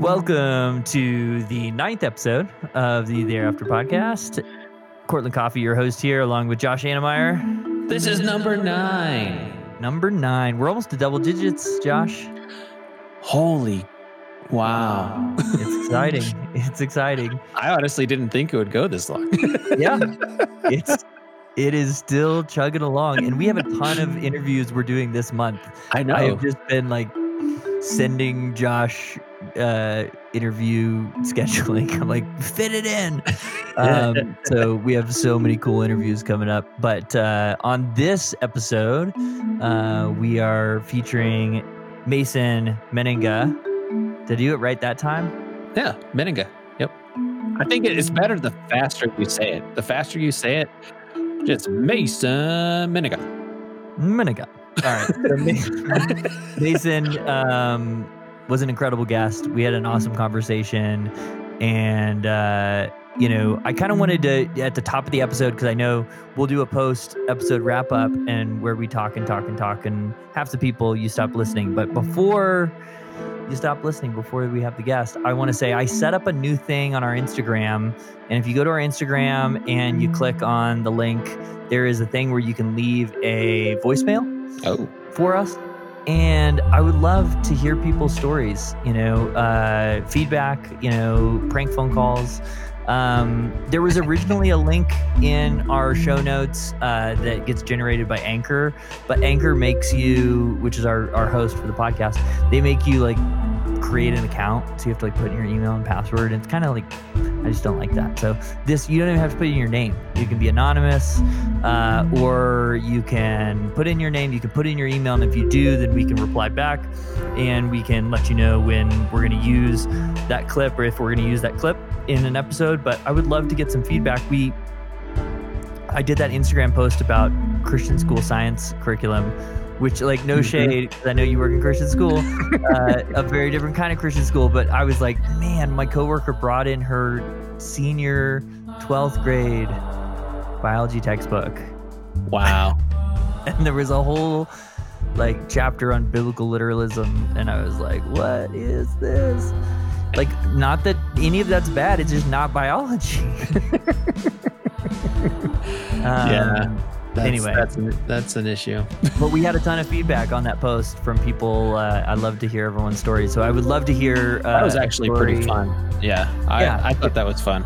Welcome to the ninth episode of the Thereafter podcast. Cortland Coffee, your host here, along with Josh Annemeyer. This is number nine. Number nine. We're almost to double digits, Josh. Holy wow. It's exciting. it's exciting. I honestly didn't think it would go this long. Yeah. It's it is still chugging along. And we have a ton of interviews we're doing this month. I know. I've just been like sending Josh uh interview scheduling. I'm like, fit it in. Um, so we have so many cool interviews coming up. But uh, on this episode, uh, we are featuring Mason Mennenga. Did I do it right that time? yeah, Mennenga. Yep. I think it's better the faster you say it. The faster you say it, just Mason Mennenga. Mennenga. All right. So Mason um, was an incredible guest. We had an awesome conversation. And, uh, you know, I kind of wanted to, at the top of the episode, because I know we'll do a post episode wrap up and where we talk and talk and talk, and half the people you stop listening. But before you stop listening, before we have the guest, I want to say I set up a new thing on our Instagram. And if you go to our Instagram and you click on the link, there is a thing where you can leave a voicemail Oh, for us. And I would love to hear people's stories, you know, uh, feedback, you know, prank phone calls. Um, there was originally a link in our show notes uh, that gets generated by Anchor, but Anchor makes you, which is our, our host for the podcast, they make you like create an account. So you have to like put in your email and password. And it's kind of like, I just don't like that. So this, you don't even have to put in your name. You can be anonymous uh, or you can put in your name, you can put in your email. And if you do, then we can reply back and we can let you know when we're going to use that clip or if we're going to use that clip in an episode. But I would love to get some feedback. We, I did that Instagram post about Christian school science curriculum, which like no shade, 'cause I know you work in Christian school, uh, a very different kind of Christian school. But I was like, man, my coworker brought in her senior 12th grade biology textbook wow. and there was a whole like chapter on biblical literalism and i was like what is this like not that any of that's bad it's just not biology Um, yeah. That's, anyway. that's an, that's an issue. but we had a ton of feedback on that post from people uh, i love to hear everyone's stories so i would love to hear uh, That was actually pretty fun. Yeah, I, Yeah. I thought that was fun.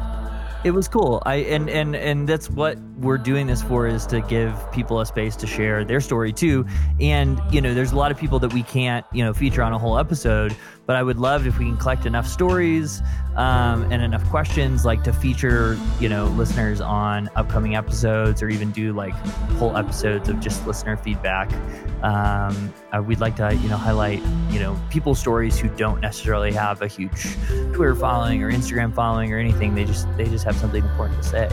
it was cool i and and and that's what we're doing this for is to give people a space to share their story too and you know there's a lot of people that we can't you know feature on a whole episode but i would love if we can collect enough stories um, and enough questions like to feature you know listeners on upcoming episodes or even do like whole episodes of just listener feedback. Um, uh, we'd like to you know highlight you know people's stories who don't necessarily have a huge twitter following or instagram following or anything. They just they just have something important to say.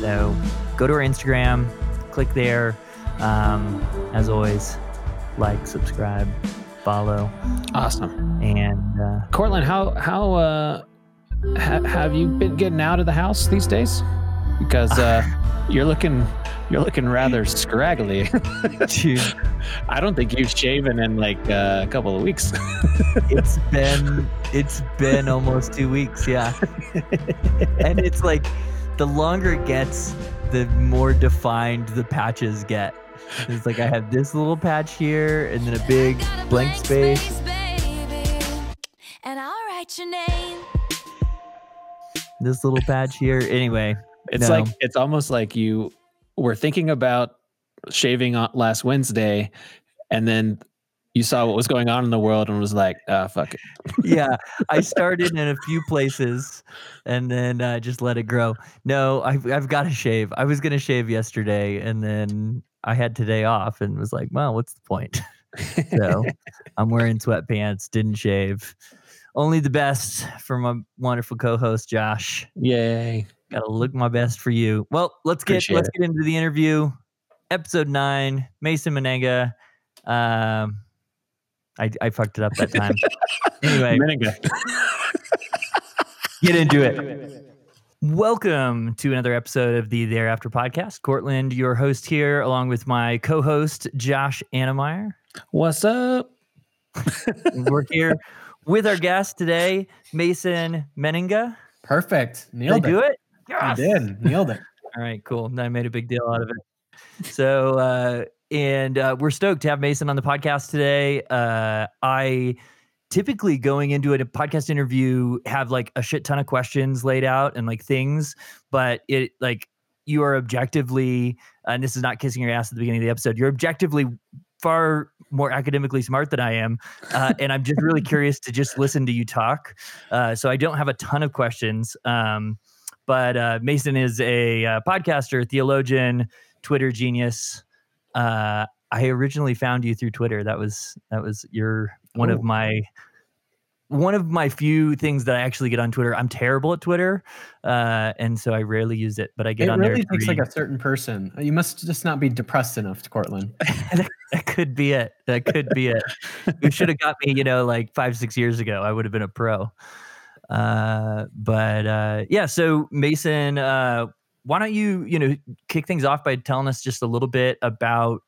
So go to our instagram click there. Um, as always like subscribe follow Awesome. and uh, Cortland, how how uh, ha- have you been getting out of the house these days? Because uh, you're looking you're looking rather scraggly. dude I don't think you've shaven in like uh, a couple of weeks. it's been it's been almost two weeks yeah and it's like the longer it gets the more defined the patches get it's like i have this little patch here and then a big blank space baby. And I'll write your name. this little patch here anyway It's No. like it's almost like you were thinking about shaving on last Wednesday, and then you saw what was going on in the world and was like, ah, fuck it. yeah i started in a few places and then uh, just let it grow no I've, I've got to shave i was going to shave yesterday and then i had today off and was like well what's the point? So i'm wearing sweatpants didn't shave. Only the best for my wonderful co-host josh. Yay. gotta look my best for you. Well let's get Appreciate let's it. get into the interview. Episode nine mason menenga. Um I, I fucked it up that time. Anyway. Mennenga. get into it. Welcome to another episode of the Thereafter podcast. Cortland, your host here, along with my co-host Josh Annemeyer. What's up? We're here. with our guest today, Mason Mennenga. Perfect. Did I Nailed do it. it? I did. Nailed it. All right, cool. I made a big deal out of it. So, uh, and uh, we're stoked to have Mason on the podcast today. Uh, I typically going into a podcast interview have like a shit ton of questions laid out and like things, but it like you are objectively, and this is not kissing your ass at the beginning of the episode. You're objectively far more academically smart than I am, uh, and I'm just really curious to just listen to you talk. Uh, so I don't have a ton of questions. Um, but uh, Mason is a uh, podcaster, theologian, Twitter genius. Uh, I originally found you through Twitter. That was that was your one Oh. of my one of my few things that I actually get on Twitter. I'm terrible at Twitter, uh, and so I rarely use it. But I get It on really there. to takes like a certain person. You must just not be depressed enough, Cortland. that could be it. That could be it. you should have got me, you know, like five, six years ago. I would have been a pro. Uh, but uh, yeah, so Mason, uh, why don't you, you know, kick things off by telling us just a little bit about,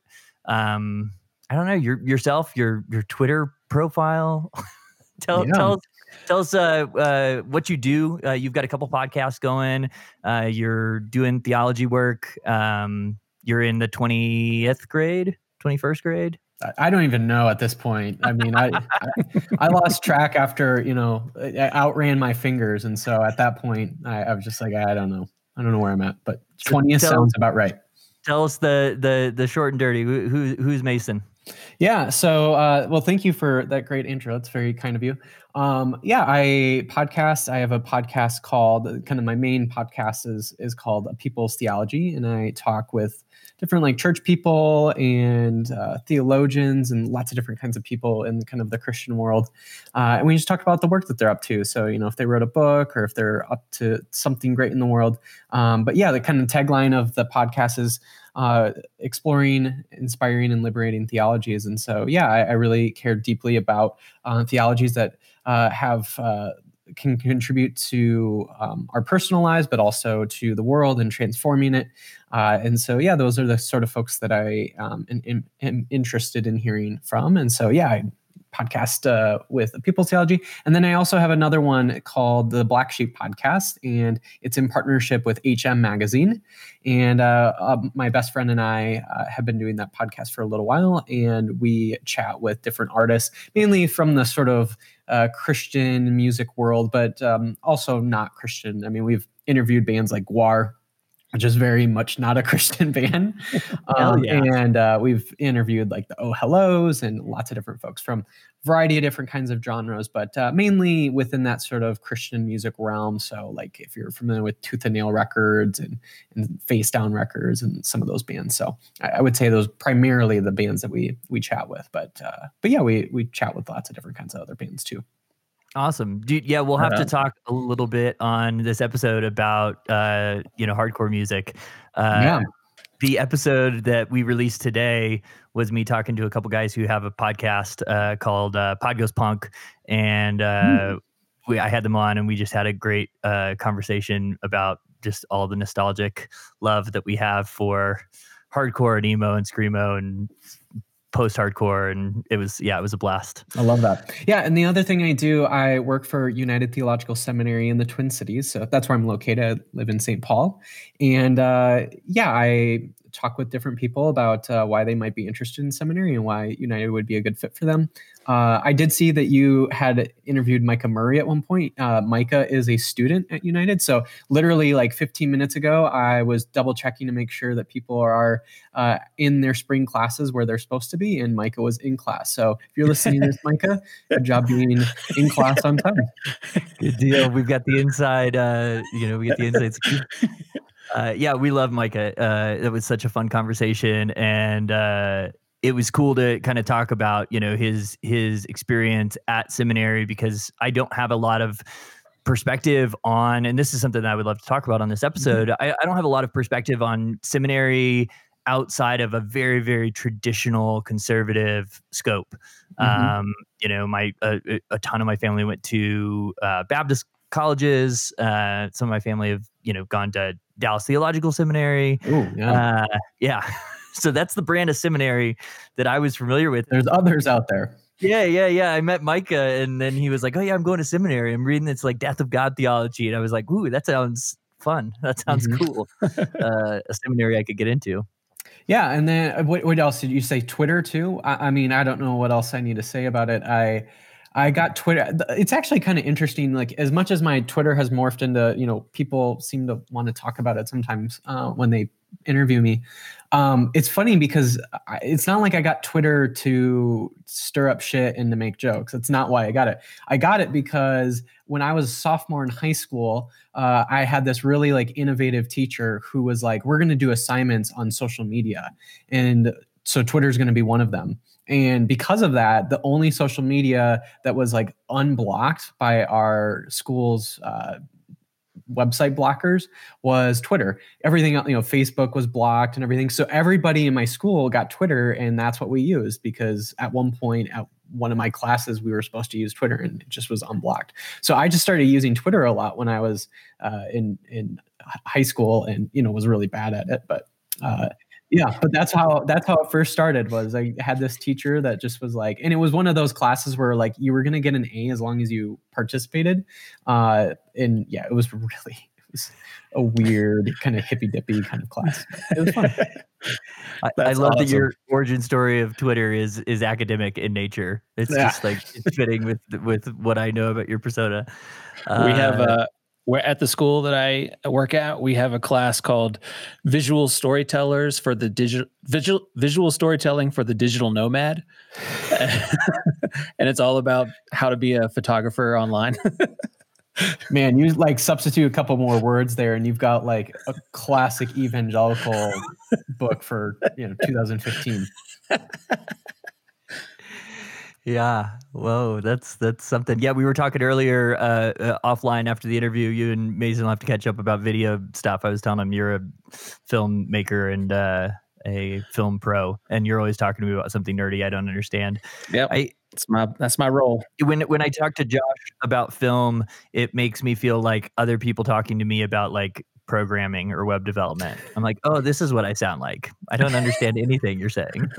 um, I don't know, your yourself, your your Twitter profile. tell Yeah. tell us tell us uh, uh, what you do. Uh, you've got a couple podcasts going. Uh, you're doing theology work. Um, you're in the twentieth grade, twenty first grade. I- don't even know at this point. I mean, I, I I lost track after you know I outran my fingers, and so at that point, I, I was just like, I don't know, I don't know where I'm at, but So twentieth tell- sounds about right. Tell us the the the short and dirty. Who who's Mason? Yeah. So, uh, well, thank you for that great intro. It's very kind of you. Um, yeah, I podcast. I have a podcast called kind of my main podcast is is called People's Theology, and I talk with different like church people and uh, theologians and lots of different kinds of people in kind of the Christian world. Uh, and we just talk about the work that they're up to. So, you know, if they wrote a book or if they're up to something great in the world. Um, but yeah, the kind of tagline of the podcast is uh, exploring, inspiring, and liberating theologies. And so, yeah, I, I really care deeply about uh, theologies that uh, have uh, can contribute to um, our personal lives, but also to the world and transforming it. Uh, and so, yeah, those are the sort of folks that I um, am, am, interested in hearing from. And so, yeah, I podcast uh, with People's Theology. And then I also have another one called the Black Sheep Podcast, and it's in partnership with HM Magazine. And uh, uh, my best friend and I uh, have been doing that podcast for a little while, and we chat with different artists, mainly from the sort of uh, Christian music world, but um, also not Christian. I mean, we've interviewed bands like GWAR, which is very much not a Christian band. Um, yeah. And uh, we've interviewed like the Oh Hellos and lots of different folks from a variety of different kinds of genres, but uh, mainly within that sort of Christian music realm. So, like if you're familiar with Tooth and Nail Records and, and Face Down Records and some of those bands, so I, I would say those primarily the bands that we we chat with. But uh, but yeah, we we chat with lots of different kinds of other bands too. Awesome, dude. Yeah, we'll have to talk a little bit on this episode about uh, you know hardcore music. Uh, yeah, the episode that we released today was me talking to a couple guys who have a podcast uh, called uh, Pod Goes Punk, and uh, we, I had them on, and we just had a great uh, conversation about just all the nostalgic love that we have for hardcore and emo and screamo and post-hardcore, and it was yeah, it was a blast. I love that. Yeah, and the other thing I do, I work for United Theological Seminary in the Twin Cities, so that's where I'm located. I live in St. Paul, and uh, yeah, I talk with different people about uh, why they might be interested in seminary and why United would be a good fit for them. Uh, I did see that you had interviewed Micah Murray at one point. Uh, Micah is a student at United, so literally like 15 minutes ago, I was double checking to make sure that people are uh, in their spring classes where they're supposed to be, and Micah was in class. So if you're listening to this, Micah, good job being in class on time. Good deal. We've got the inside. Uh, you know, we get the inside. scoop. Uh, yeah, we love Micah. Uh, it was such a fun conversation, and uh, it was cool to kind of talk about you know his his experience at seminary because I don't have a lot of perspective on, and this is something that I would love to talk about on this episode. I, I don't have a lot of perspective on seminary outside of a very very traditional conservative scope. Mhm. Um, you know, my a, a ton of my family went to uh, Baptist colleges. Uh, some of my family have you know gone to Dallas Theological Seminary. Ooh, yeah. Uh, yeah. So that's the brand of seminary that I was familiar with. There's others out there. Yeah, yeah, yeah. I met Micah, and then he was like, "Oh yeah, I'm going to seminary. I'm reading this like Death of God theology," and I was like, "Ooh, that sounds fun. That sounds Mhm. cool. uh, a seminary I could get into." Yeah, and then uh, what, what else did you say? Twitter too. I, I mean, I don't know what else I need to say about it. I I got Twitter. It's actually kind of interesting. Like as much as my Twitter has morphed into, you know, people seem to want to talk about it sometimes uh, when they interview me. Um, it's funny because I, it's not like I got Twitter to stir up shit and to make jokes. That's not why I got it. I got it because when I was a sophomore in high school, uh, I had this really like innovative teacher who was like, "We're going to do assignments on social media," and so Twitter is going to be one of them. And because of that, the only social media that was like unblocked by our school's uh, website blockers was Twitter. Everything, you know, Facebook was blocked and everything. So everybody in my school got Twitter, and that's what we used because at one point at one of my classes we were supposed to use Twitter and it just was unblocked. So I just started using Twitter a lot when I was uh, in in high school, and you know was really bad at it, but. Uh, yeah, but that's how that's how it first started. Was I had this teacher that just was like, and it was one of those classes where like you were gonna get an A as long as you participated. Uh, and yeah, it was really it was a weird kind of hippy dippy kind of class. It was fun. I, I That's love that your origin story of Twitter is is academic in nature. It's Yeah. just like it's fitting with with what I know about your persona. we have Uh, we're at the school that I work at. We have a class called Visual Storytellers for the digital visual visual storytelling for the digital nomad, and it's all about how to be a photographer online. Man, you like substitute a couple more words there, and you've got like a classic evangelical book for you know 2015. Yeah. Whoa. That's that's something. Yeah, we were talking earlier uh, uh, offline after the interview. You and Mason will have to catch up about video stuff. I was telling him you're a filmmaker and uh, a film pro, and you're always talking to me about something nerdy I don't understand. yep, I that's my that's my role. when when I talk to Josh about film, it makes me feel like other people talking to me about like programming or web development. I'm like, oh, this is what I sound like. I don't understand anything you're saying.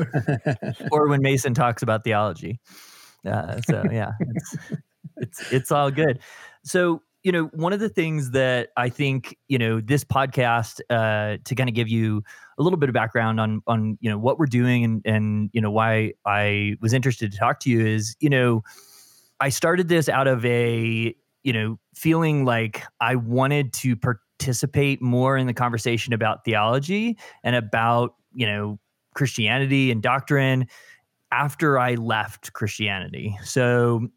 or when Mason talks about theology. Uh, so yeah, it's, it's it's all good. So you know, one of the things that I think you know this podcast uh, to kind of give you a little bit of background on on you know what we're doing and and you know why I was interested to talk to you is you know I started this out of a you know feeling like I wanted to participate more in the conversation about theology and about you know Christianity and doctrine after I left Christianity. So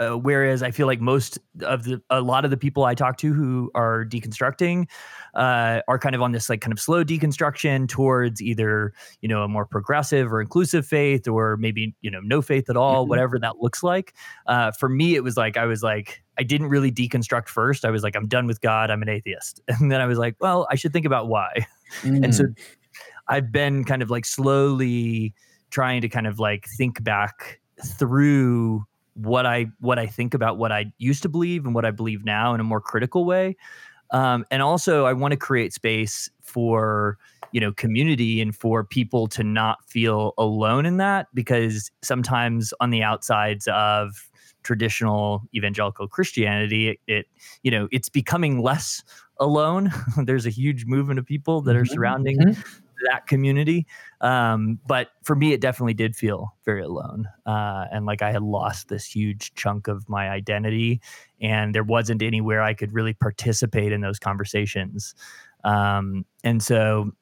uh, whereas I feel like most of the a lot of the people I talk to who are deconstructing uh, are kind of on this like kind of slow deconstruction towards either you know a more progressive or inclusive faith or maybe you know no faith at all, Mhm. whatever that looks like. Uh, for me, it was like I was like I didn't really deconstruct first. I was like I'm done with God. I'm an atheist, and then I was like, well, I should think about why. And so Mm. I've been kind of like slowly trying to kind of like think back through what I what I think about what I used to believe and what I believe now in a more critical way. Um, and also I want to create space for you know community and for people to not feel alone in that because sometimes on the outsides of traditional evangelical Christianity it, it you know it's becoming less alone there's a huge movement of people that are Mhm, surrounding mhm. That community. Um, but for me, it definitely did feel very alone. Uh, and like I had lost this huge chunk of my identity, and there wasn't anywhere I could really participate in those conversations. Um, and so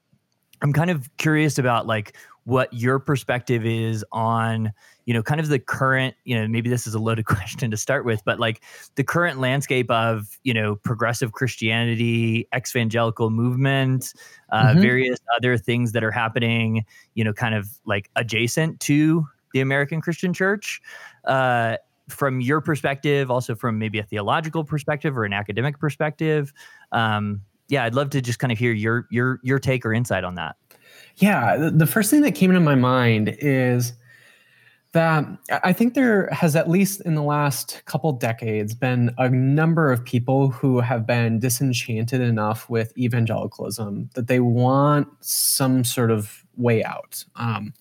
I'm kind of curious about like what your perspective is on, you know, kind of the current, you know, maybe this is a loaded question to start with, but like the current landscape of, you know, progressive Christianity, evangelical movement, uh, Mhm. various other things that are happening, you know, kind of like adjacent to the American Christian church. Uh, from your perspective, also from maybe a theological perspective or an academic perspective, um, yeah, I'd love to just kind of hear your your your take or insight on that. Yeah, the- first thing that came into my mind is that I I think there has, at least in the last couple decades, been a number of people who have been disenchanted enough with evangelicalism that they want some sort of way out. Um,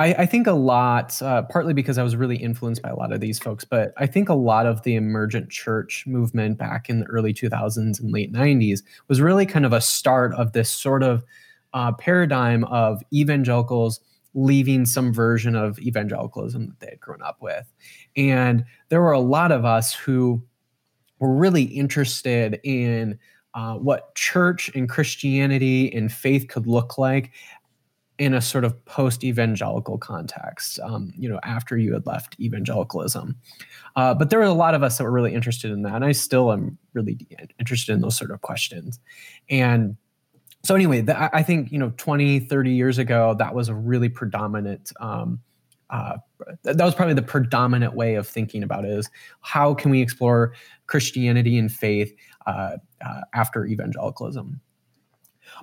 I, I think a lot, uh, partly because I was really influenced by a lot of these folks, but I think a lot of the emergent church movement back in the early 2000s and late 90s was really kind of a start of this sort of uh, paradigm of evangelicals leaving some version of evangelicalism that they had grown up with. And there were a lot of us who were really interested in uh, what church and Christianity and faith could look like in a sort of post-evangelical context um, you know after you had left evangelicalism uh, but there were a lot of us that were really interested in that and i still am really interested in those sort of questions and so anyway the, i think you know 20 30 years ago that was a really predominant um, uh, that was probably the predominant way of thinking about it is how can we explore christianity and faith uh, uh after evangelicalism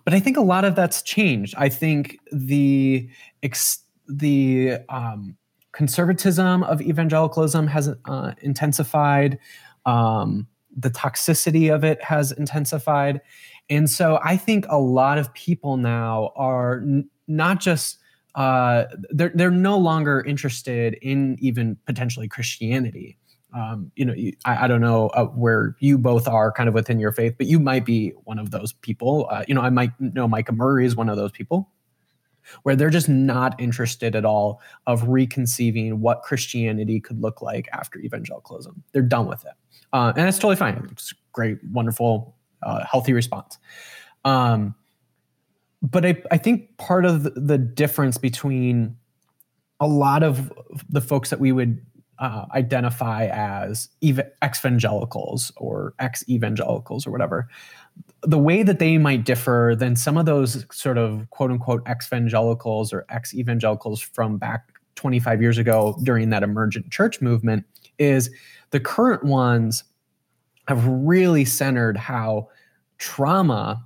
but I think a lot of that's changed. I think the ex- the um, conservatism of evangelicalism has uh, intensified. Um, the toxicity of it has intensified, and so I think a lot of people now are n- not just uh, they're they're no longer interested in even potentially Christianity um, you know, I, I, don't know uh, where you both are kind of within your faith, but you might be one of those people. Uh, you know, I might know Micah Murray is one of those people where they're just not interested at all of reconceiving what Christianity could look like after evangelicalism. They're done with it. Uh, and that's totally fine. It's great, wonderful, uh, healthy response. Um, but I, I think part of the difference between a lot of the folks that we would uh, identify as ev- ex-evangelicals or ex-evangelicals or whatever the way that they might differ than some of those sort of quote unquote ex-evangelicals or ex-evangelicals from back 25 years ago during that emergent church movement is the current ones have really centered how trauma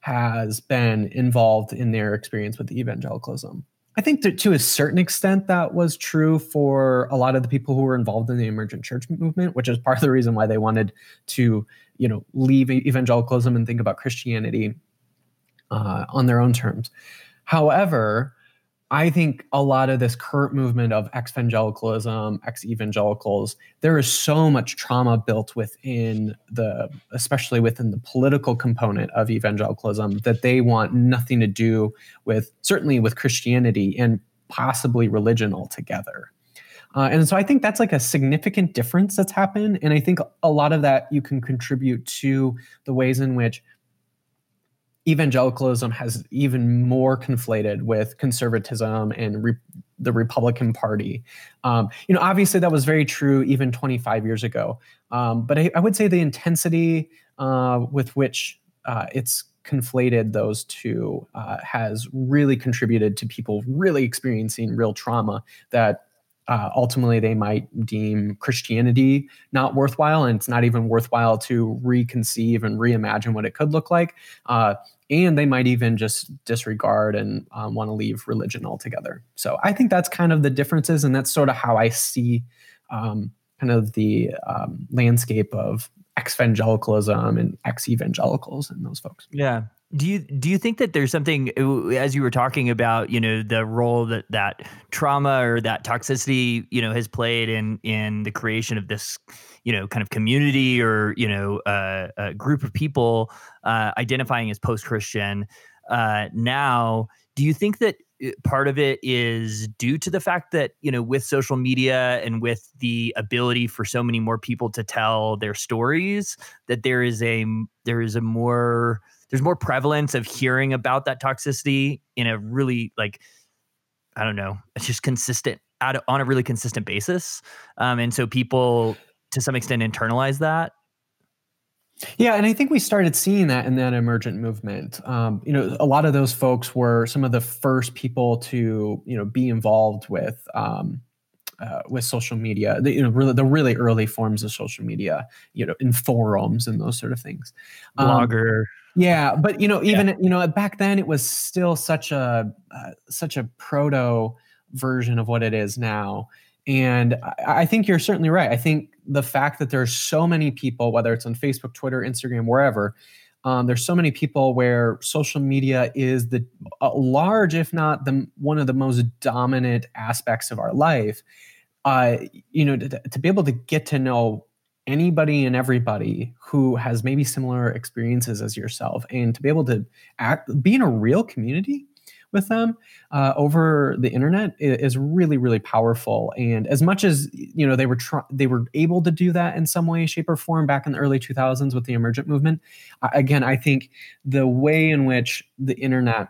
has been involved in their experience with evangelicalism I think that to a certain extent that was true for a lot of the people who were involved in the emergent church movement, which is part of the reason why they wanted to, you know, leave evangelicalism and think about Christianity uh, on their own terms. However, I think a lot of this current movement of ex-evangelicalism, ex-evangelicals, there is so much trauma built within the, especially within the political component of evangelicalism, that they want nothing to do with, certainly with Christianity and possibly religion altogether. Uh, and so I think that's like a significant difference that's happened. And I think a lot of that you can contribute to the ways in which evangelicalism has even more conflated with conservatism and re- the Republican Party. Um, you know, obviously that was very true even 25 years ago. Um, but I, I, would say the intensity uh, with which uh, it's conflated those two uh, has really contributed to people really experiencing real trauma that uh, ultimately they might deem Christianity not worthwhile, and it's not even worthwhile to reconceive and reimagine what it could look like. Uh, and they might even just disregard and um, want to leave religion altogether. So I think that's kind of the differences, and that's sort of how I see um, kind of the um, landscape of ex-evangelicalism and ex-evangelicals and those folks. Yeah, do you do you think that there's something uh, as you were talking about you know the role that that trauma or that toxicity you know has played in in the creation of this you know kind of community or you know uh, a group of people uh, identifying as post-christian uh, now do you think that uh, part of it is due to the fact that you know with social media and with the ability for so many more people to tell their stories that there is a there is a more there's more prevalence of hearing about that toxicity in a really like I don't know, it's just consistent on a really consistent basis. Um, and so people to some extent internalize that. Yeah, and I think we started seeing that in that emergent movement. Um, you know, a lot of those folks were some of the first people to you know be involved with um, uh, with social media. The, you know, really the really early forms of social media. You know, in forums and those sort of things. Um, Blogger. Yeah, but you know, even yeah. you know, back then it was still such a uh, such a proto version of what it is now. And I, I think you're certainly right. I think the fact that there's so many people, whether it's on Facebook, Twitter, Instagram, wherever, Um, there's so many people where social media is the a large, if not the one of the most dominant aspects of our life. Uh, you know, to, to be able to get to know anybody and everybody who has maybe similar experiences as yourself and to be able to act be in a real community with them uh, over the internet is really really powerful. And as much as you know they were they were able to do that in some way shape or form back in the early 2000s with the emergent movement again i think the way in which the internet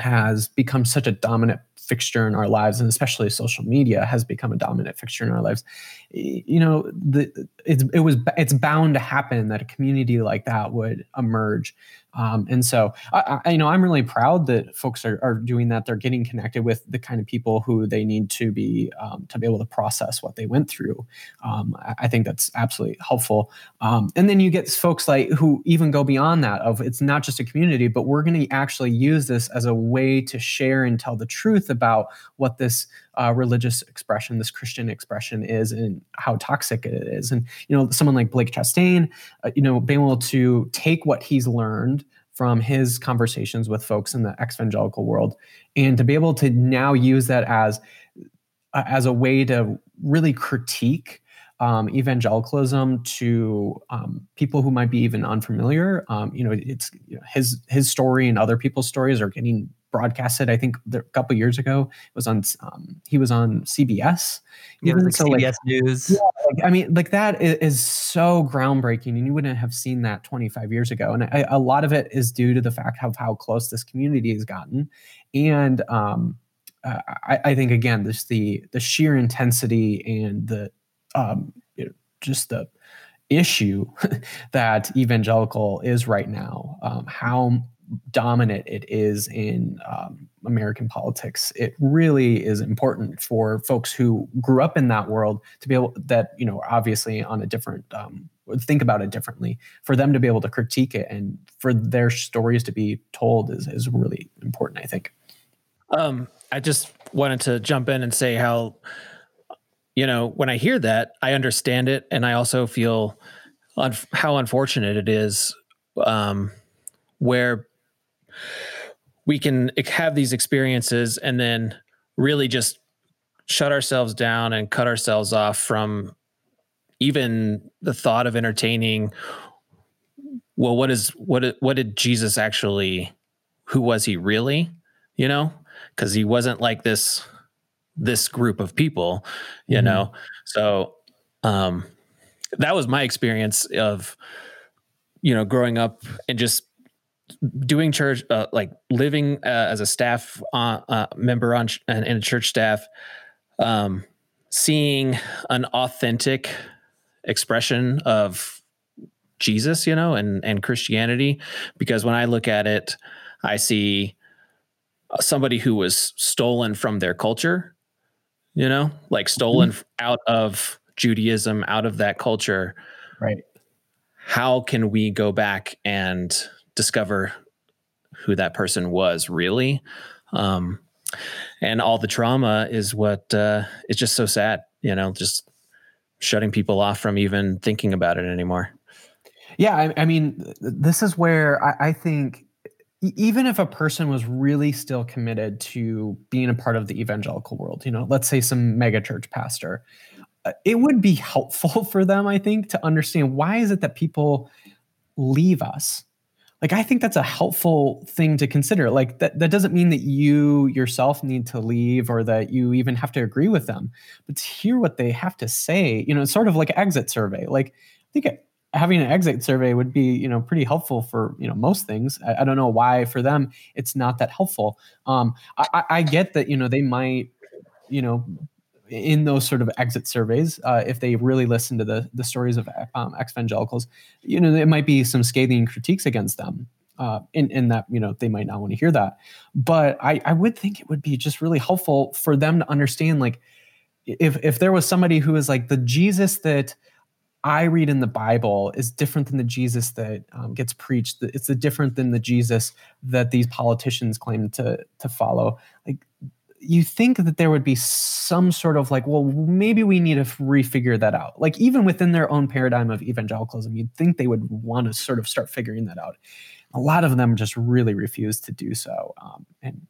has become such a dominant fixture in our lives and especially social media has become a dominant fixture in our lives. You know the it's it was it's bound to happen that a community like that would emerge um, and so, I, I, you know, I'm really proud that folks are, are doing that. They're getting connected with the kind of people who they need to be um, to be able to process what they went through. Um, I, I, think that's absolutely helpful. Um, and then you get folks like who even go beyond that of it's not just a community, but we're going to actually use this as a way to share and tell the truth about what this uh, religious expression, this Christian expression is, and how toxic it is. And you know, someone like Blake Chastain, uh, you know, being able to take what he's learned from his conversations with folks in the evangelical world, and to be able to now use that as uh, as a way to really critique um, evangelicalism to um, people who might be even unfamiliar. Um, you know, it's you know, his his story and other people's stories are getting broadcasted. I think a couple years ago it was on. Um, he was on CBS. Even like so, CBS like, News. Yeah, like, I mean, like that is, is, so groundbreaking, and you wouldn't have seen that 25 years ago. And I, a lot of it is due to the fact of how close this community has gotten, and um, uh, I, I, think again, just the the sheer intensity and the um, you know, just the issue that evangelical is right now. Um, how dominant it is in um, American politics, it really is important for folks who grew up in that world to be able that you know obviously on a different um, think about it differently for them to be able to critique it and for their stories to be told is is really important. I think. Um, I just wanted to jump in and say how you know when I hear that I understand it and I also feel un- how unfortunate it is um, where we can have these experiences and then really just shut ourselves down and cut ourselves off from even the thought of entertaining. Well what is what what did jesus actually who was he really? You know because he wasn't like this this group of people you mm-hmm. know? So um that was my experience of you know growing up and just doing church, uh, like living uh, as a staff uh, uh member on and in a church staff, um, seeing an authentic expression of Jesus, you know, and and Christianity, because when I look at it, I see somebody who was stolen from their culture, you know, like stolen mm-hmm. out of Judaism, out of that culture. Right. How can we go back and discover who that person was really. Um, and all the trauma is what uh, is just so sad, you know, just shutting people off from even thinking about it anymore. Yeah, I, I mean, this is where I, I think even if a person was really still committed to being a part of the evangelical world, you know, let's say some megachurch pastor, uh, it would be helpful for them, I think, to understand why is it that people leave us like i think that's a helpful thing to consider. Like that, that doesn't mean that you yourself need to leave or that you even have to agree with them but to hear what they have to say you know sort of like exit survey. Like i think having an exit survey would be you know pretty helpful for you know most things. I, I don't know why for them it's not that helpful. Um I, I get that you know they might you know in those sort of exit surveys, uh, if they really listen to the the stories of um, evangelicals, you know, there might be some scathing critiques against them. Uh, in, that you know they might not want to hear that, but I, I would think it would be just really helpful for them to understand like if if there was somebody who is like the Jesus that I read in the Bible is different than the Jesus that um, gets preached. It's a different than the Jesus that these politicians claim to to follow. Like you think that there would be some sort of like, well, maybe we need to refigure that out. Like even within their own paradigm of evangelicalism, you'd think they would want to sort of start figuring that out. A lot of them just really refuse to do so, um, and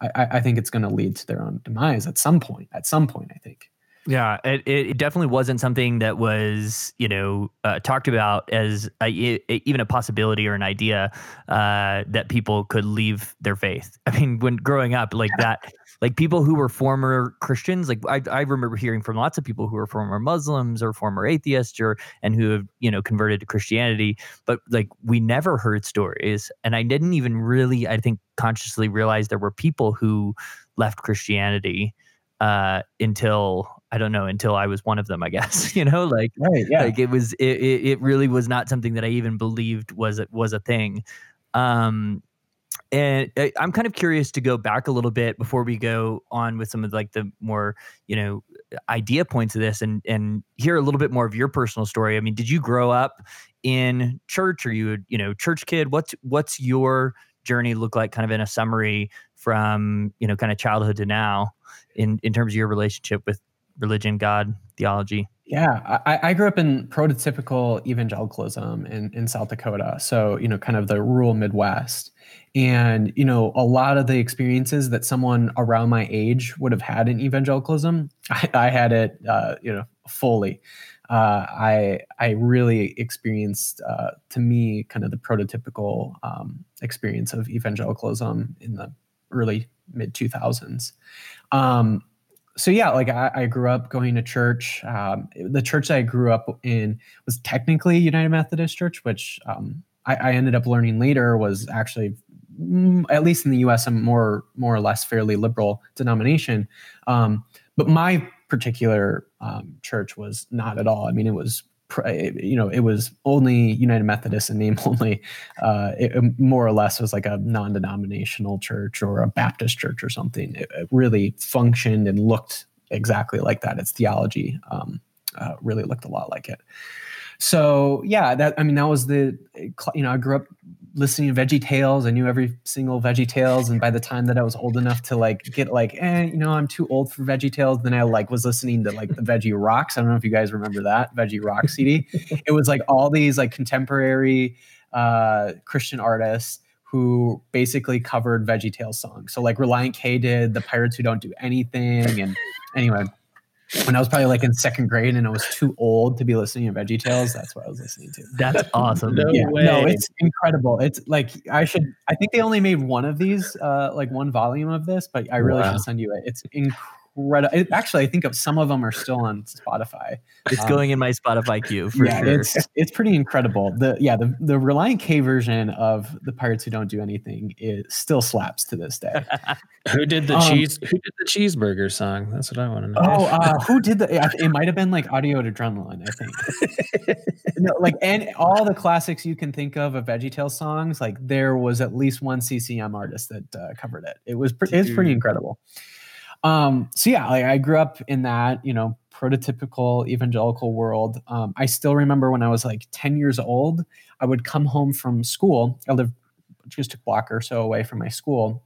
I, I think it's going to lead to their own demise at some point. At some point, I think. Yeah, it, it definitely wasn't something that was, you know, uh, talked about as a, even a possibility or an idea uh, that people could leave their faith. I mean, when growing up, like that, like people who were former Christians, like I, I remember hearing from lots of people who were former Muslims or former atheists or and who have, you know, converted to Christianity, but like we never heard stories, and I didn't even really, I think, consciously realize there were people who left Christianity uh, until I don't know until I was one of them. I guess you know, like right, yeah. like it was it, it really was not something that I even believed was was a thing. Um, and uh, I'm kind of curious to go back a little bit before we go on with some of like the more you know idea points of this and and hear a little bit more of your personal story. I mean, did you grow up in church? Or you you know church kid? What's what's your journey look like kind of in a summary from you know kind of childhood to now in in terms of your relationship with religion, God, theology? Yeah, I, I, grew up in prototypical evangelicalism in, in South Dakota. So, you know, kind of the rural Midwest. And, you know, a lot of the experiences that someone around my age would have had in evangelicalism, I, I had it, uh, you know, fully. Uh, I I really experienced, uh, to me, kind of the prototypical um, experience of evangelicalism in the early mid 2000s. Um, so yeah, like I, I, grew up going to church. Um, the church I grew up in was technically United Methodist Church, which um, I, I, ended up learning later was actually, mm, at least in the U.S., a more more or less fairly liberal denomination. Um, but my particular um, church was not at all. I mean, it was you know, it was only United Methodist in name only. Uh, it more or less was like a non-denominational church or a Baptist church or something. It, it really functioned and looked exactly like that. Its theology um, uh, really looked a lot like it. So yeah, that I mean that was the you know I grew up listening to Veggie Tales. I knew every single Veggie Tales, and by the time that I was old enough to like get like, eh, you know, I'm too old for Veggie Tales, then I like was listening to like the Veggie Rocks. I don't know if you guys remember that Veggie Rock CD. it was like all these like contemporary uh, Christian artists who basically covered Veggie Tales songs. So like Relient K did, the Pirates Who Don't Do Anything, and anyway when I was probably like in second grade and I was too old to be listening to Veggie Tales, that's what I was listening to. That's awesome. no, yeah, no, it's incredible. It's like I should. I think they only made one of these, uh, like one volume of this, but I really wow. should send you it. It's incredible incredible. Actually, I think of some of them are still on Spotify. It's um, going in my Spotify queue for yeah, sure. It's it's pretty incredible. The yeah the the Relient K version of the Pirates Who Don't Do Anything is still slaps to this day. who did the um, cheese? Who did the cheeseburger song? That's what I want to know. Oh, uh, who did the? It might have been like Audio Adrenaline. I think. no, like and all the classics you can think of of VeggieTales songs. Like there was at least one CCM artist that uh, covered it. It was pre- it's pretty incredible. Um, so yeah, like I grew up in that, you know, prototypical evangelical world. Um, I still remember when I was like 10 years old, I would come home from school. I lived just a block or so away from my school.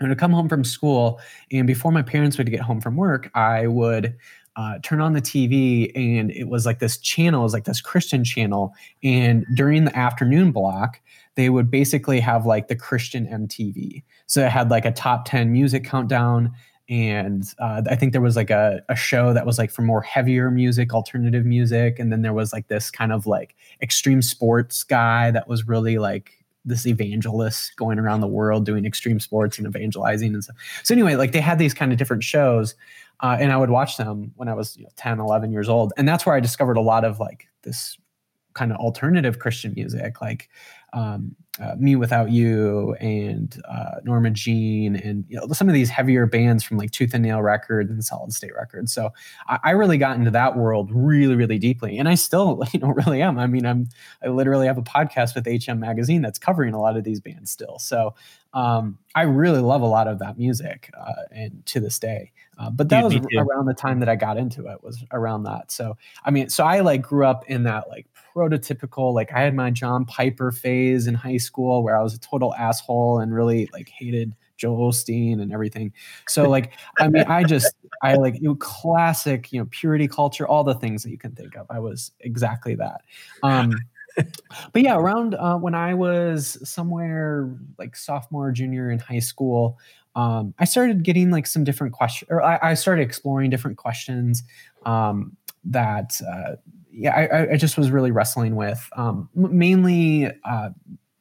I would come home from school, and before my parents would get home from work, I would uh, turn on the TV, and it was like this channel, it was like this Christian channel. And during the afternoon block, they would basically have like the Christian MTV. So it had like a top 10 music countdown and uh, I think there was like a, a show that was like for more heavier music, alternative music, and then there was like this kind of like extreme sports guy that was really like this evangelist going around the world doing extreme sports and evangelizing and stuff. So anyway, like they had these kind of different shows, uh, and I would watch them when I was you know, 10, 11 years old, and that's where I discovered a lot of like this kind of alternative Christian music, like um, uh, mewithoutYou and uh, Norma Jean and you know some of these heavier bands from like Tooth and Nail Records and Solid State Records. So I, I, really got into that world really, really deeply, and I still you know really am. I mean, I'm I literally have a podcast with HM Magazine that's covering a lot of these bands still. So um, I really love a lot of that music, uh, and to this day. Uh, but that was around the time that I got into it. Was around that. So I mean, so I like grew up in that like prototypical like i had my john piper phase in high school where i was a total asshole and really like hated Joel Osteen and everything. So like, I mean, I just, I like you know, classic, you know, purity culture, all the things that you can think of. I was exactly that. Um, but yeah, around uh, when I was somewhere like sophomore, junior in high school, um, I started getting like some different questions, or I, I, started exploring different questions um, that, uh, yeah, I, I, just was really wrestling with, um, mainly uh,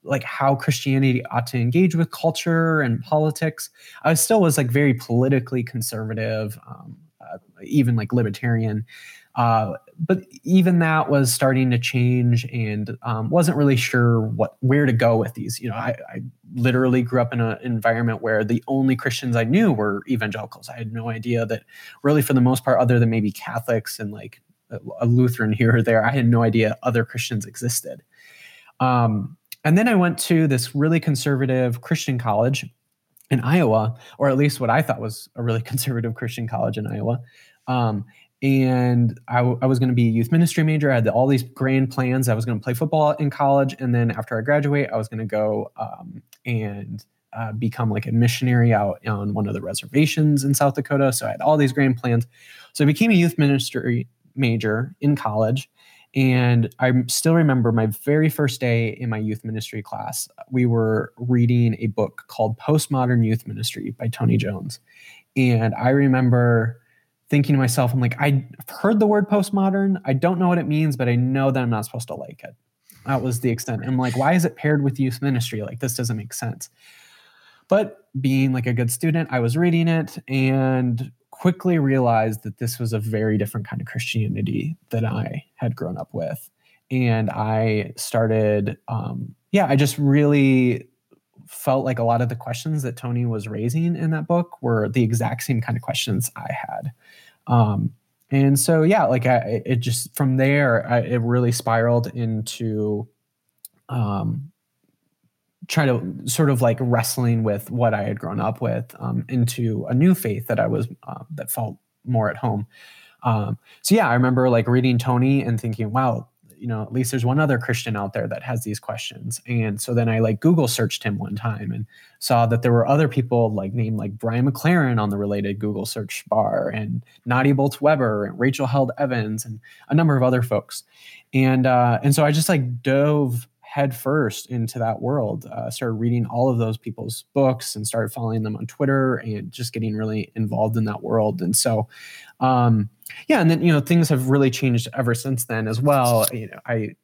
like how Christianity ought to engage with culture and politics. I still was like very politically conservative, um, uh, even like libertarian. Uh, but even that was starting to change and um, wasn't really sure what where to go with these. You know, I, I literally grew up in an environment where the only Christians I knew were evangelicals. I had no idea that really, for the most part, other than maybe Catholics and like a Lutheran here or there, I had no idea other Christians existed. Um, and then I went to this really conservative Christian college in Iowa, or at least what I thought was a really conservative Christian college in Iowa. Um, and I, w- I was going to be a youth ministry major. I had all these grand plans. I was going to play football in college, and then after I graduate, I was going to go um, and uh, become like a missionary out on one of the reservations in South Dakota. So I had all these grand plans. So I became a youth ministry major in college, and I still remember my very first day in my youth ministry class. We were reading a book called Postmodern Youth Ministry by Tony Jones. And I remember thinking to myself, I'm like, I've heard the word postmodern. I don't know what it means, but I know that I'm not supposed to like it. That was the extent. I'm like, why is it paired with youth ministry? Like, this doesn't make sense. But being like a good student, I was reading it and quickly realized that this was a very different kind of Christianity that I had grown up with. And I started, um, yeah, I just really felt like a lot of the questions that Tony was raising in that book were the exact same kind of questions I had. Um, and so, yeah, like I, it just from there, I, it really spiraled into um, try to sort of like wrestling with what I had grown up with um, into a new faith that I was uh, that felt more at home. Um, so yeah, I remember like reading Tony and thinking, wow, you know, at least there's one other Christian out there that has these questions. And so then I like Google searched him one time and saw that there were other people like named like Brian McLaren on the related Google search bar and Nadia Bolz Weber and Rachel Held Evans and a number of other folks. And uh, and so I just like dove headfirst into that world. Uh, started reading all of those people's books and started following them on Twitter and just getting really involved in that world. And so, um, yeah, and then you know things have really changed ever since then as well. You know, I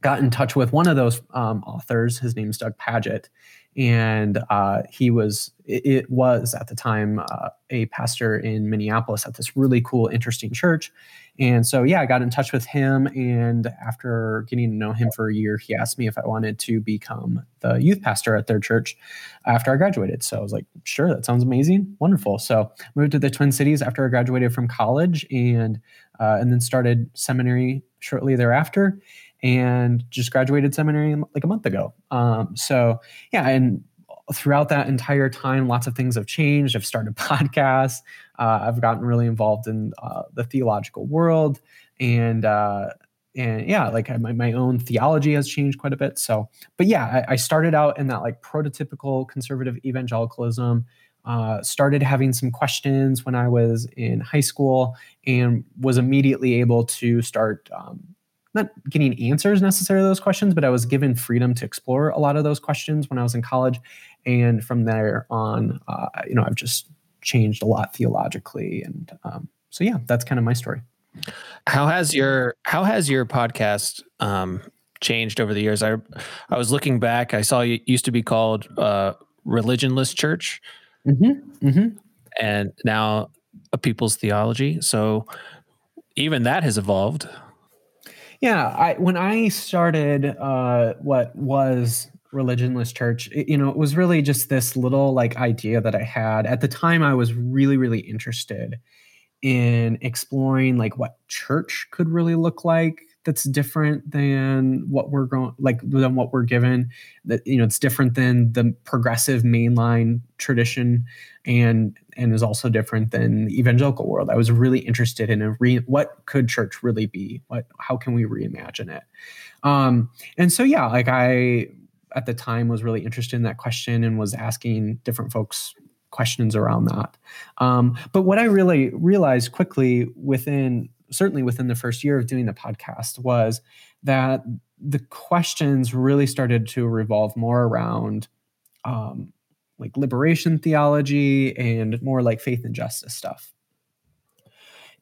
got in touch with one of those um, authors. His name's Doug Pagitt, and uh, he was it, was at the time uh, a pastor in Minneapolis at this really cool, interesting church. And so, yeah, I got in touch with him, and after getting to know him for a year, he asked me if I wanted to become the youth pastor at their church after I graduated. So I was like, sure, that sounds amazing, wonderful. So moved to the Twin Cities after I graduated from college, and uh, and then started seminary shortly thereafter and just graduated seminary like a month ago. Um, so yeah, and throughout that entire time, lots of things have changed. I've started podcasts. Uh, I've gotten really involved in uh, the theological world, and uh, and yeah, like my, my own theology has changed quite a bit. So, but yeah, I, I started out in that like prototypical conservative evangelicalism. Uh, started having some questions when I was in high school, and was immediately able to start um, not getting answers necessarily to those questions, but I was given freedom to explore a lot of those questions when I was in college. And from there on, uh, you know, I've just changed a lot theologically. And um, so, yeah, that's kind of my story. How has your How has your podcast um, changed over the years? I I was looking back. I saw you used to be called uh, Religionless Church, mm-hmm, mm-hmm. and now a People's Theology. So even that has evolved. Yeah, I when I started uh, what was religionless church, it, you know, it was really just this little like idea that I had. At the time. I was really, really interested in exploring like what church could really look like that's different than what we're going like than what we're given. That you know it's different than the progressive mainline tradition and and is also different than the evangelical world. I was really interested in a re, what could church really be? What how can we reimagine it? Um and so yeah like i at the time was really interested in that question and was asking different folks questions around that. Um, but what I really realized quickly within, certainly within the first year of doing the podcast, was that the questions really started to revolve more around um, like liberation theology and more like faith and justice stuff.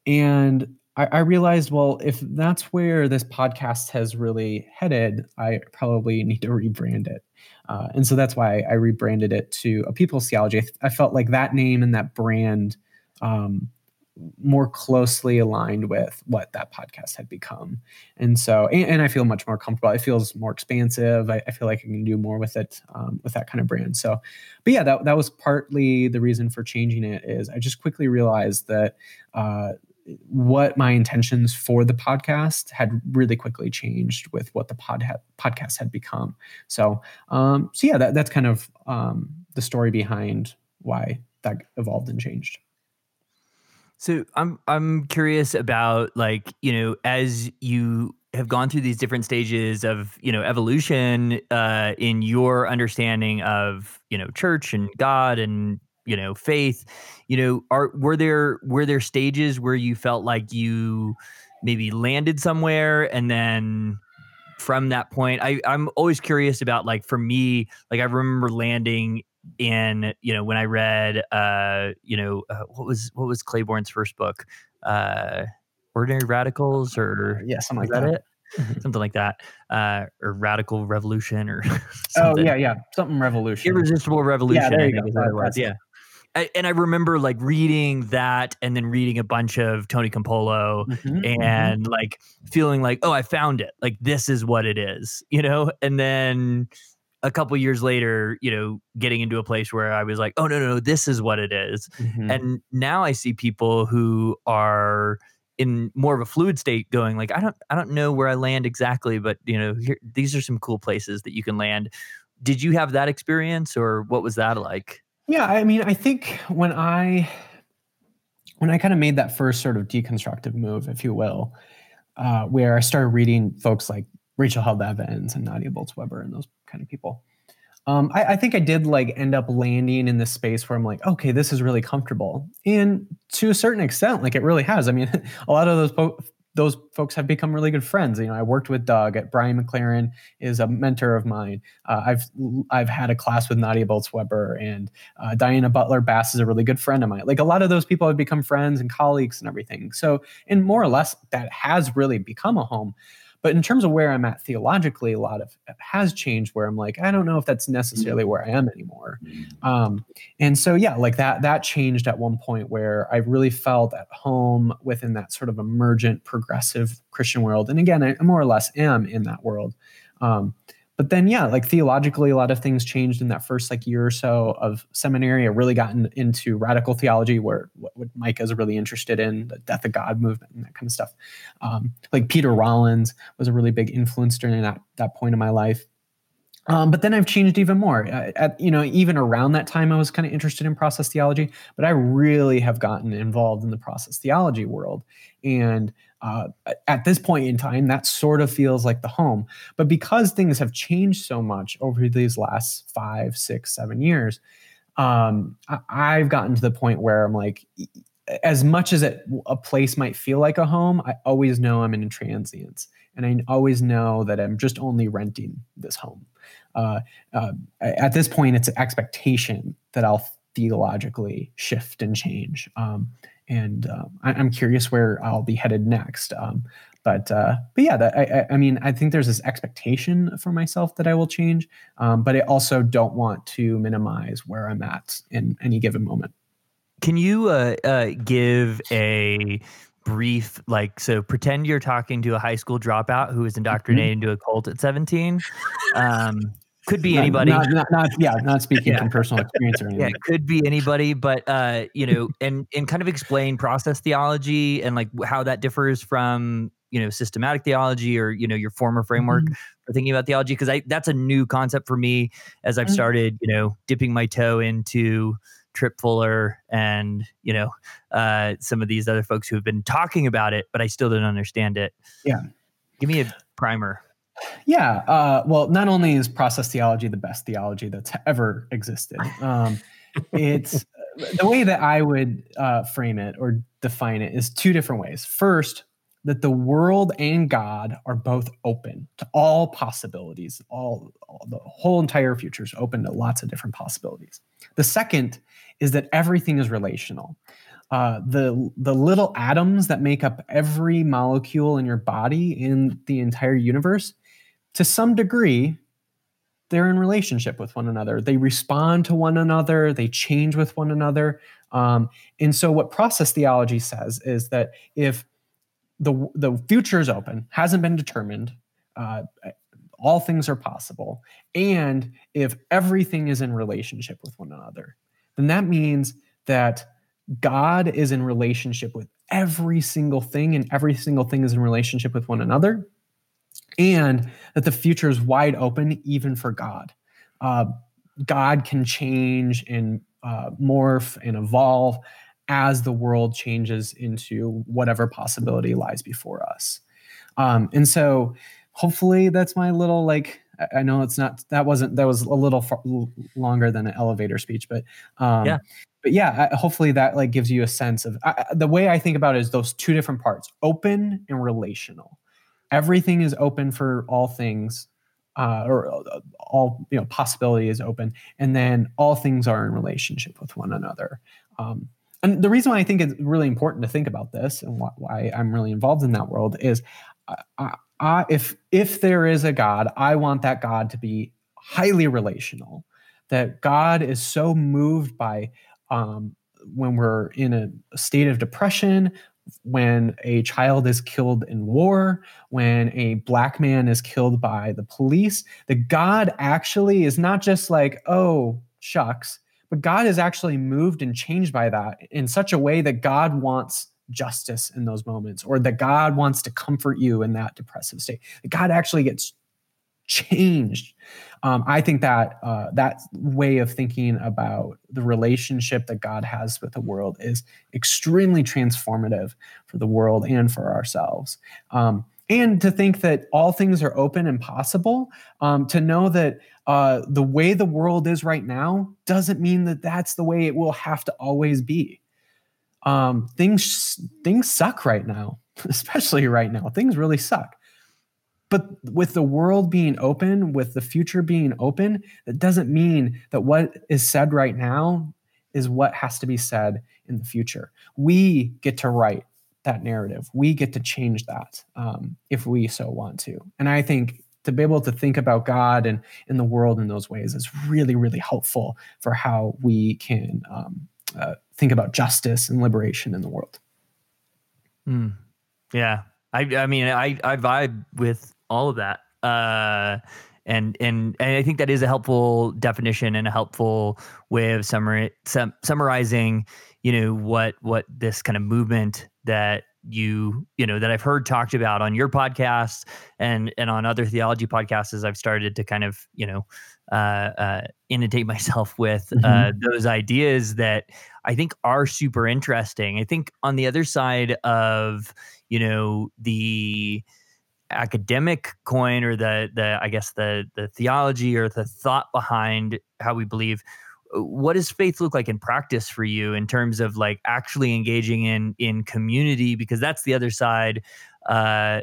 And I, I, realized, well, if that's where this podcast has really headed, I probably need to rebrand it. Uh, and so that's why I rebranded it to a people's theology. I, th- I felt like that name and that brand um, more closely aligned with what that podcast had become. And so, and, and I feel much more comfortable. It feels more expansive. I, I, feel like I can do more with it, um, with that kind of brand. So, but yeah, that, that was partly the reason for changing it is I just quickly realized that, uh, what my intentions for the podcast had really quickly changed with what the pod ha- podcast had become. So, um, so yeah, that, that's kind of um, the story behind why that evolved and changed. So I'm I'm curious about like you know as you have gone through these different stages of you know evolution uh, in your understanding of you know church and God and you know faith you know are were there were there stages where you felt like you maybe landed somewhere and then from that point i i'm always curious about like for me like i remember landing in you know when I read uh you know uh, what was what was Claiborne's first book? Uh Ordinary Radicals or yeah something like that, it? Mm-hmm. something like that uh or Radical Revolution or oh yeah yeah something revolution. Irresistible Revolution yeah, there you go. That, yeah I, and I remember like reading that and then reading a bunch of Tony Campolo mm-hmm, mm-hmm. and mm-hmm. like feeling like, oh, I found it. Like this is what it is, you know? And then a couple years later, you know, getting into a place where I was like, oh no, no, no this is what it is. Mm-hmm. And now I see people who are in more of a fluid state going like, I don't I don't know where I land exactly, but you know, here, these are some cool places that you can land. Did you have that experience or what was that like? Yeah, I mean, I think when I when I kind of made that first sort of deconstructive move, if you will, uh, where I started reading folks like Rachel Held Evans and Nadia Bolz-Weber and those kind of people. Um, I, I, think I did like end up landing in this space where I'm like, okay, this is really comfortable, and to a certain extent, like it really has. I mean, a lot of those po- those folks have become really good friends. You know, I worked with Doug at Brian McLaren is a mentor of mine. Uh, I've I've had a class with Nadia Bolz-Weber and uh, Diana Butler Bass is a really good friend of mine. Like a lot of those people have become friends and colleagues and everything. So, and more or less, that has really become a home. But in terms of where I'm at theologically, a lot of has changed where I'm like, I don't know if that's necessarily where I am anymore. Um, and so, yeah, like that, that changed at one point where I really felt at home within that sort of emergent progressive Christian world. And again, I more or less am in that world. Um, but then yeah like theologically a lot of things changed in that first like year or so of seminary i really gotten into radical theology where what, what mike is really interested in the death of god movement and that kind of stuff um, like peter rollins was a really big influence during that that point in my life um, but then I've changed even more. At, you know, even around that time, I was kind of interested in process theology, but I really have gotten involved in the process theology world. And uh, at this point in time, that sort of feels like the home. But because things have changed so much over these last five, six, seven years, um, I, have gotten to the point where I'm like, as much as it, a place might feel like a home, I always know I'm in transience, and I always know that I'm just only renting this home. Uh, uh, at this point, it's an expectation that I'll theologically shift and change. Um, and uh, I, am curious where I'll be headed next. Um, but uh, but yeah, that, I, I, mean, I think there's this expectation for myself that I will change, um, but I also don't want to minimize where I'm at in any given moment. Can you uh, uh give a brief like so pretend you're talking to a high school dropout who was mm-hmm. indoctrinated mm-hmm. into a cult at 17 um, could be not, anybody. Not, not, not, yeah, not speaking yeah. from personal experience or anything. Yeah, could be anybody, but uh, you know, and and kind of explain process theology and like how that differs from you know systematic theology or you know your former framework mm-hmm. for thinking about theology because I that's a new concept for me as I've mm-hmm. started you know dipping my toe into Tripp Fuller and you know uh, some of these other folks who have been talking about it, but I still don't understand it. Yeah, give me a primer. Yeah. Uh, well, not only is process theology the best theology that's ever existed, um, it's the way that I would uh, frame it or define it is two different ways. First, that the world and God are both open to all possibilities, all, all the whole entire future is open to lots of different possibilities. The second is that everything is relational. Uh, the the little atoms that make up every molecule in your body in the entire universe, to some degree, they're in relationship with one another. They respond to one another. They change with one another. Um, and so, what process theology says is that if the the future is open, hasn't been determined, uh, all things are possible, and if everything is in relationship with one another, then that means that God is in relationship with every single thing, and every single thing is in relationship with one another, and that the future is wide open even for God. Uh, God can change and uh, morph and evolve as the world changes into whatever possibility lies before us. Um, and so, hopefully, that's my little like. I know it's not that wasn't that was a little far, longer than an elevator speech, but um, Yeah. but yeah, hopefully that like gives you a sense of I, the way I think about it is those two different parts: open and relational. Everything is open for all things, uh, or uh, all you know possibility is open, and then all things are in relationship with one another. Um, and the reason why I think it's really important to think about this and why, I'm really involved in that world is, uh, I, I, if if there is a God, I want that God to be highly relational. That God is so moved by um, when we're in a state of depression, when a child is killed in war, when a black man is killed by the police, that God actually is not just like, oh, shucks, but God is actually moved and changed by that in such a way that God wants justice in those moments, or that God wants to comfort you in that depressive state. God actually gets changed. Um, I think that uh, that way of thinking about the relationship that God has with the world is extremely transformative for the world and for ourselves. Um, and to think that all things are open and possible, um, to know that uh, the way the world is right now doesn't mean that that's the way it will have to always be. Um, things things suck right now, especially right now. Things really suck. But with the world being open, with the future being open, that doesn't mean that what is said right now is what has to be said in the future. We get to write that narrative. We get to change that um, if we so want to. And I think to be able to think about God and in the world in those ways is really, really helpful for how we can um, uh, think about justice and liberation in the world. Hmm. Yeah. I I mean I I vibe with all of that. Uh and and and I think that is a helpful definition and a helpful way of summary, sum, summarizing, you know, what what this kind of movement that you you know that I've heard talked about on your podcast and and on other theology podcasts as I've started to kind of you know uh, uh, inundate myself with uh, those ideas that I think are super interesting. I think on the other side of you know the academic coin or the the I guess the the theology or the thought behind how we believe uh, what does faith look like in practice for you in terms of like actually engaging in in community? Because that's the other side uh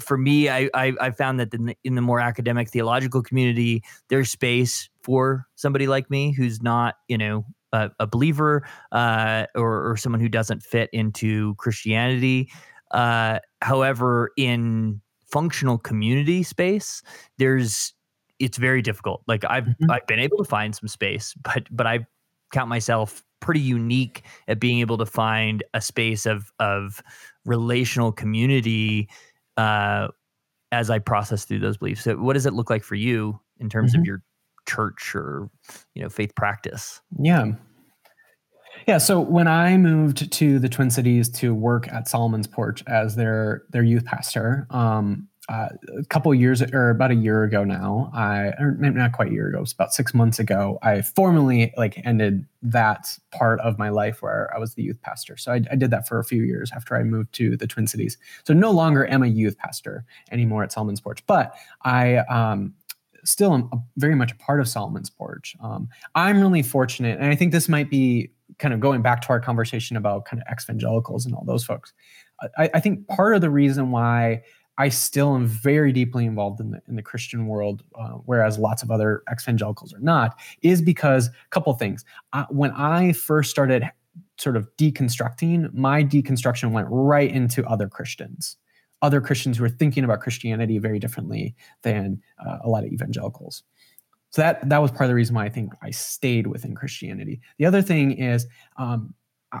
for me i i, I found that in the, in the more academic theological community there's space for somebody like me who's not you know a, a believer uh or, or someone who doesn't fit into christianity uh however in functional community space there's it's very difficult like i've Mhm. i've been able to find some space but but i count myself pretty unique at being able to find a space of of relational community uh as i process through those beliefs so what does it look like for you in terms Mhm. of your church or you know faith practice Yeah. Yeah. So when I moved to the Twin Cities to work at Solomon's Porch as their their youth pastor, um, uh, a couple years or about a year ago now, I or not quite a year ago, it was about six months ago. I formally like ended that part of my life where I was the youth pastor. So I, I did that for a few years after I moved to the Twin Cities. So no longer am a youth pastor anymore at Solomon's Porch, but I um, still am very much a part of Solomon's Porch. Um, I'm really fortunate, and I think this might be kind of going back to our conversation about kind of evangelicals and all those folks. I, I think part of the reason why I still am very deeply involved in the in the Christian world, uh, whereas lots of other evangelicals are not, is because a couple things. Uh, when I first started sort of deconstructing, my deconstruction went right into other Christians, other Christians who are thinking about Christianity very differently than uh, a lot of evangelicals. So that that was part of the reason why I think I stayed within Christianity. The other thing is um,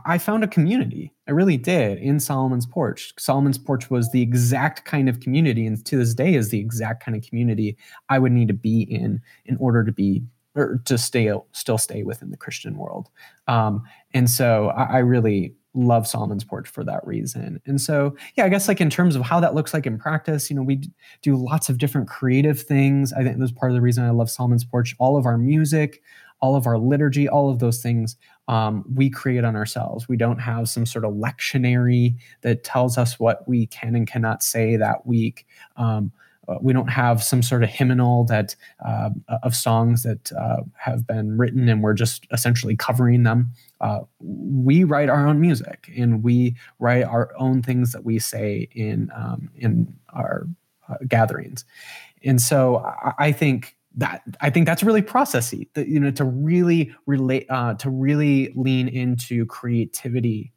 I found a community. I really did in Solomon's Porch. Solomon's Porch was the exact kind of community, and to this day is the exact kind of community I would need to be in in order to be or to stay still stay within the Christian world. Um, and so I, I really love Solomon's Porch for that reason. And so, yeah, I guess like in terms of how that looks like in practice, you know, we do lots of different creative things. I think that's part of the reason I love Solomon's Porch. All of our music, all of our liturgy, all of those things um, we create on ourselves. We don't have some sort of lectionary that tells us what we can and cannot say that week. Um, uh, we don't have some sort of hymnal that uh, of songs that uh, have been written and we're just essentially covering them. Uh, we write our own music and we write our own things that we say in um, in our uh, gatherings. And so I, I think that I think that's really processy. That you know to really relate uh, to really lean into creativity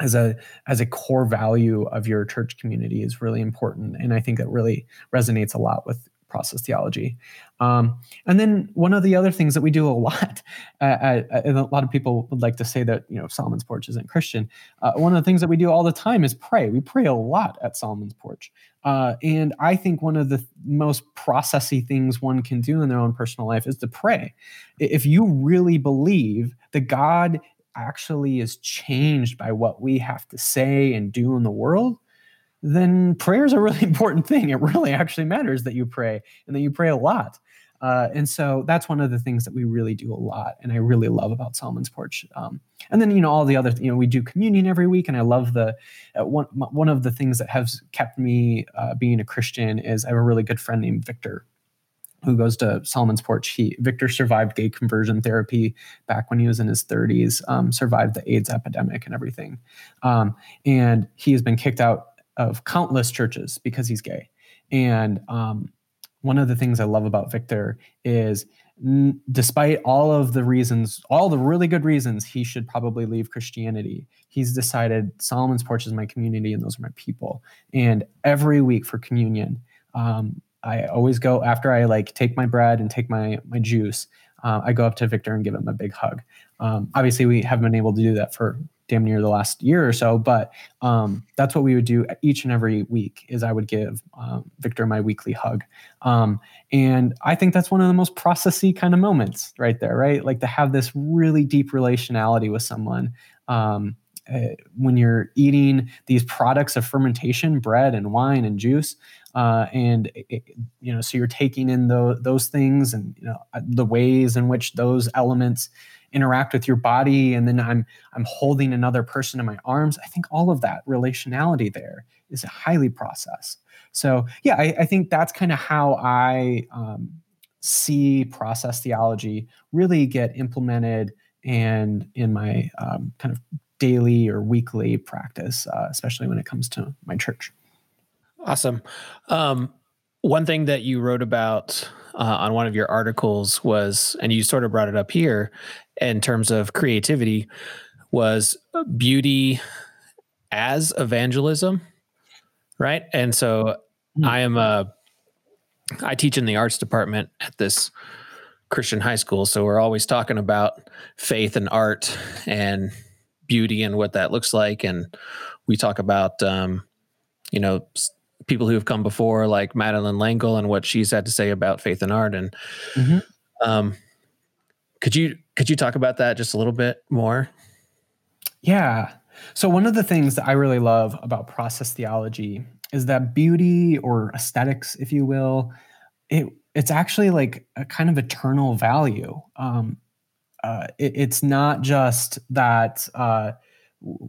as a as a core value of your church community is really important, and I think that really resonates a lot with process theology. Um, and then one of the other things that we do a lot, uh, uh, and a lot of people would like to say that you know Solomon's Porch isn't Christian. Uh, one of the things that we do all the time is pray. We pray a lot at Solomon's Porch, uh, and I think one of the most processy things one can do in their own personal life is to pray. If you really believe that God actually is changed by what we have to say and do in the world, then prayer is a really important thing. It really actually matters that you pray and that you pray a lot. Uh, and so that's one of the things that we really do a lot, and I really love about Solomon's Porch. Um, and then you know all the other, you know, we do communion every week, and I love the uh, one one of the things that has kept me uh, being a Christian is I have a really good friend named Victor, who goes to Solomon's Porch. He Victor survived gay conversion therapy back when he was in his 30s, um, survived the AIDS epidemic and everything, um, and he has been kicked out of countless churches because he's gay. And um, one of the things I love about Victor is, n- despite all of the reasons, all the really good reasons he should probably leave Christianity, he's decided Solomon's Porch is my community and those are my people. And every week for communion, um, I always go after I like take my bread and take my my juice. Uh, I go up to Victor and give him a big hug. Um, obviously, we haven't been able to do that for damn near the last year or so. But um, that's what we would do each and every week. Is I would give um, Victor my weekly hug, um, and I think that's one of the most processy kind of moments right there, right? Like to have this really deep relationality with someone. Uh, when you're eating these products of fermentation, bread and wine and juice, uh, and it, you know, so you're taking in those those things and you know the ways in which those elements interact with your body. And then i'm i'm holding another person in my arms. I think all of that relationality there is highly processed. So yeah i, I think that's kind of how i um, see process theology really get implemented and in my um, kind of daily or weekly practice uh, especially when it comes to my church awesome um, one thing that you wrote about uh, on one of your articles was, and you sort of brought it up here in terms of creativity, was beauty as evangelism, right? And so mm-hmm. I am a, I teach in the arts department at this Christian high school. So we're always talking about faith and art and beauty and what that looks like. And we talk about, um, you know, people who have come before, like Madeleine L'Engle, and what she's had to say about faith and art. And mm-hmm. um, could you could you talk about that just a little bit more? Yeah. So one of the things that I really love about process theology is that beauty or aesthetics, if you will, it it's actually like a kind of eternal value. Um, uh, it, it's not just that uh,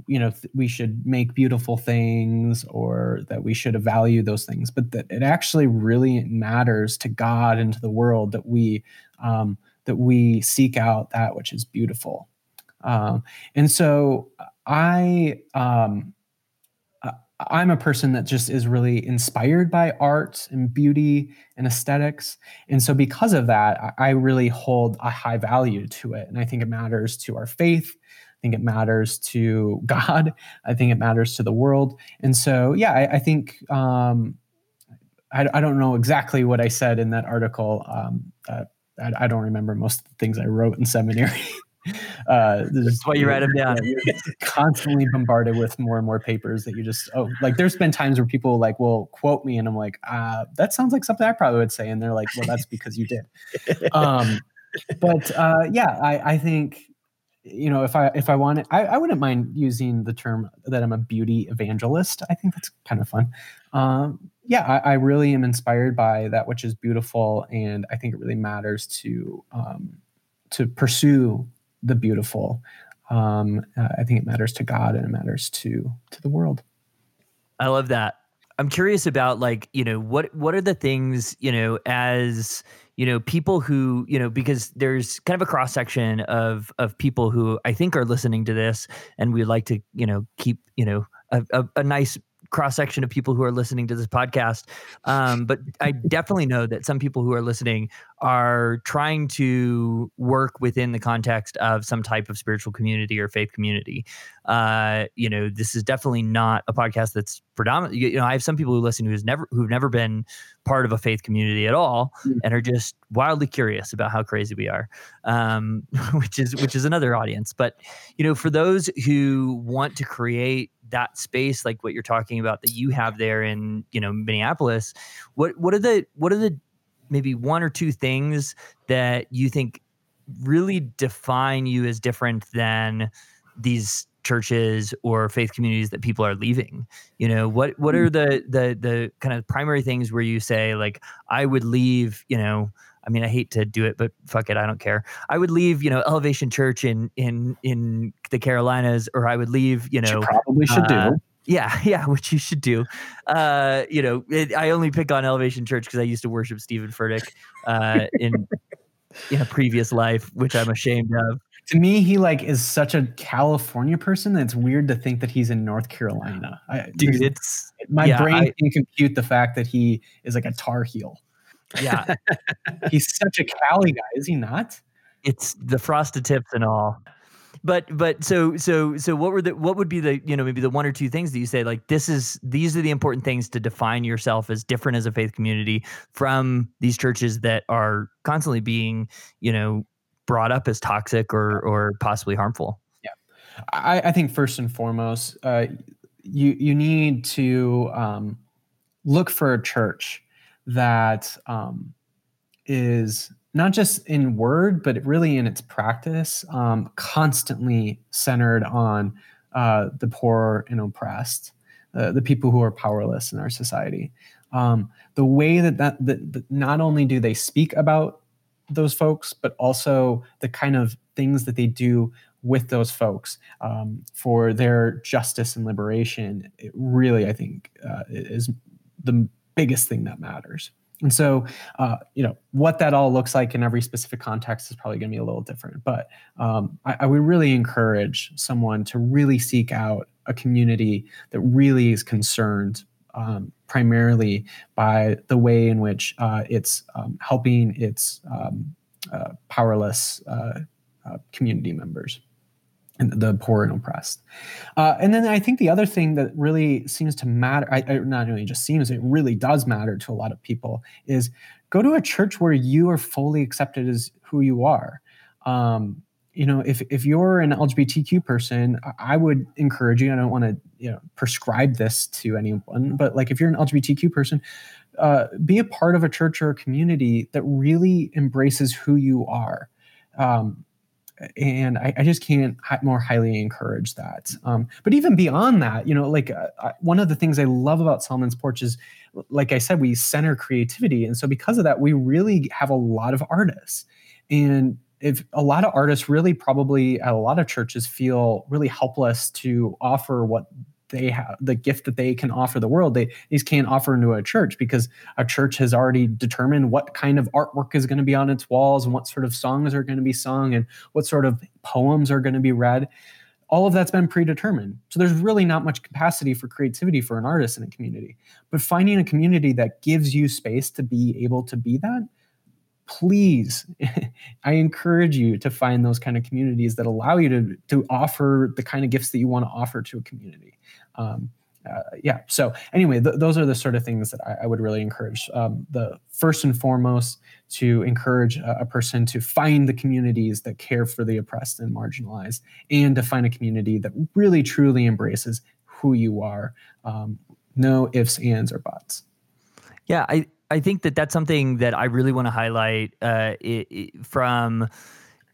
you know th- we should make beautiful things or that we should value those things, but that it actually really matters to God and to the world that we um, that we seek out that which is beautiful. Um, and so I um, I'm a person that just is really inspired by art and beauty and aesthetics. And so, because of that, I really hold a high value to it. And I think it matters to our faith. I think it matters to God. I think it matters to the world. And so, yeah, I, I think um, I, I, don't know exactly what I said in that article. Um, uh, I, I, don't remember most of the things I wrote in seminary. Uh, That's why you write them down. constantly bombarded with more and more papers that you just oh like. There's been times where people like will quote me, and I'm like, uh, that sounds like something I probably would say, and they're like, well, that's because you did. Um, but uh, yeah, I, I think you know if I if I wanted, I, I wouldn't mind using the term that I'm a beauty evangelist. I think that's kind of fun. Um, yeah, I, I, really am inspired by that which is beautiful, and I think it really matters to um, to pursue the beautiful. Um, I think it matters to God and it matters to to the world. I love that. I'm curious about like you know what what are the things you know as you know people who you know because there's kind of a cross section of of people who I think are listening to this and we'd like to you know keep you know a, a, a nice cross section of people who are listening to this podcast. Um, but I definitely know that some people who are listening are trying to work within the context of some type of spiritual community or faith community. Uh, you know, this is definitely not a podcast that's predominant. You know, I have some people who listen who's never who've never been part of a faith community at all mm. and are just wildly curious about how crazy we are, um, which is which is another audience. But you know, for those who want to create that space like what you're talking about that you have there in you know Minneapolis what what are the what are the maybe one or two things that you think really define you as different than these churches or faith communities that people are leaving? You know what what hmm. are the the the kind of primary things where you say like i would leave you know I mean, I hate to do it, but fuck it, I don't care. I would leave, you know, Elevation Church in in in the Carolinas, or I would leave, you know, you probably should uh, do. Yeah, yeah, which you should do. Uh, you know, it, I only pick on Elevation Church because I used to worship Steven Furtick uh, in in a previous life, which I'm ashamed of. To me, he like is such a California person that it's weird to think that he's in North Carolina. I, Dude, it's my yeah, brain I, can compute the fact that he is like a Tar Heel. Yeah. He's such a Cali guy, is he not? It's the frosted tips and all. But but so so so what were the what would be the you know maybe the one or two things that you say like this is these are the important things to define yourself as different as a faith community from these churches that are constantly being you know brought up as toxic or or possibly harmful. Yeah, I, I think first and foremost, uh, you you need to um, look for a church that um, is not just in word, but really in its practice, um, constantly centered on uh, the poor and oppressed, uh, the people who are powerless in our society. Um, the way that, that, that, that not only do they speak about those folks, but also the kind of things that they do with those folks um, for their justice and liberation, it really, I think, uh, is the biggest thing that matters. And so, uh, you know, what that all looks like in every specific context is probably going to be a little different. But um, I, I, would really encourage someone to really seek out a community that really is concerned um, primarily by the way in which uh, it's um, helping its um, uh, powerless uh, uh, community members the poor and oppressed. Uh, and then I think the other thing that really seems to matter, I, I, not only just seems, it really does matter to a lot of people, is go to a church where you are fully accepted as who you are. Um, you know, if if you're an LGBTQ person, I would encourage you. I don't want to, you know, prescribe this to anyone, but like if you're an LGBTQ person, uh, be a part of a church or a community that really embraces who you are. Um, and I, I, just can't more highly encourage that. Um, but even beyond that, you know, like uh, one of the things I love about Solomon's Porch is, like I said, we center creativity, and so because of that, we really have a lot of artists, and if a lot of artists really probably at a lot of churches feel really helpless to offer what they have the gift that they can offer the world they these can't offer into a church because a church has already determined what kind of artwork is going to be on its walls and what sort of songs are going to be sung and what sort of poems are going to be read. All of that's been predetermined. So there's really not much capacity for creativity for an artist in a community. But finding a community that gives you space to be able to be that please i encourage you to find those kind of communities that allow you to to offer the kind of gifts that you want to offer to a community um, uh, yeah. So anyway, th- those are the sort of things that I, I would really encourage. Um, the first and foremost to encourage a, a, person to find the communities that care for the oppressed and marginalized, and to find a community that really truly embraces who you are. Um, no ifs, ands, or buts. Yeah, I I think that that's something that I really want to highlight uh, it, it, from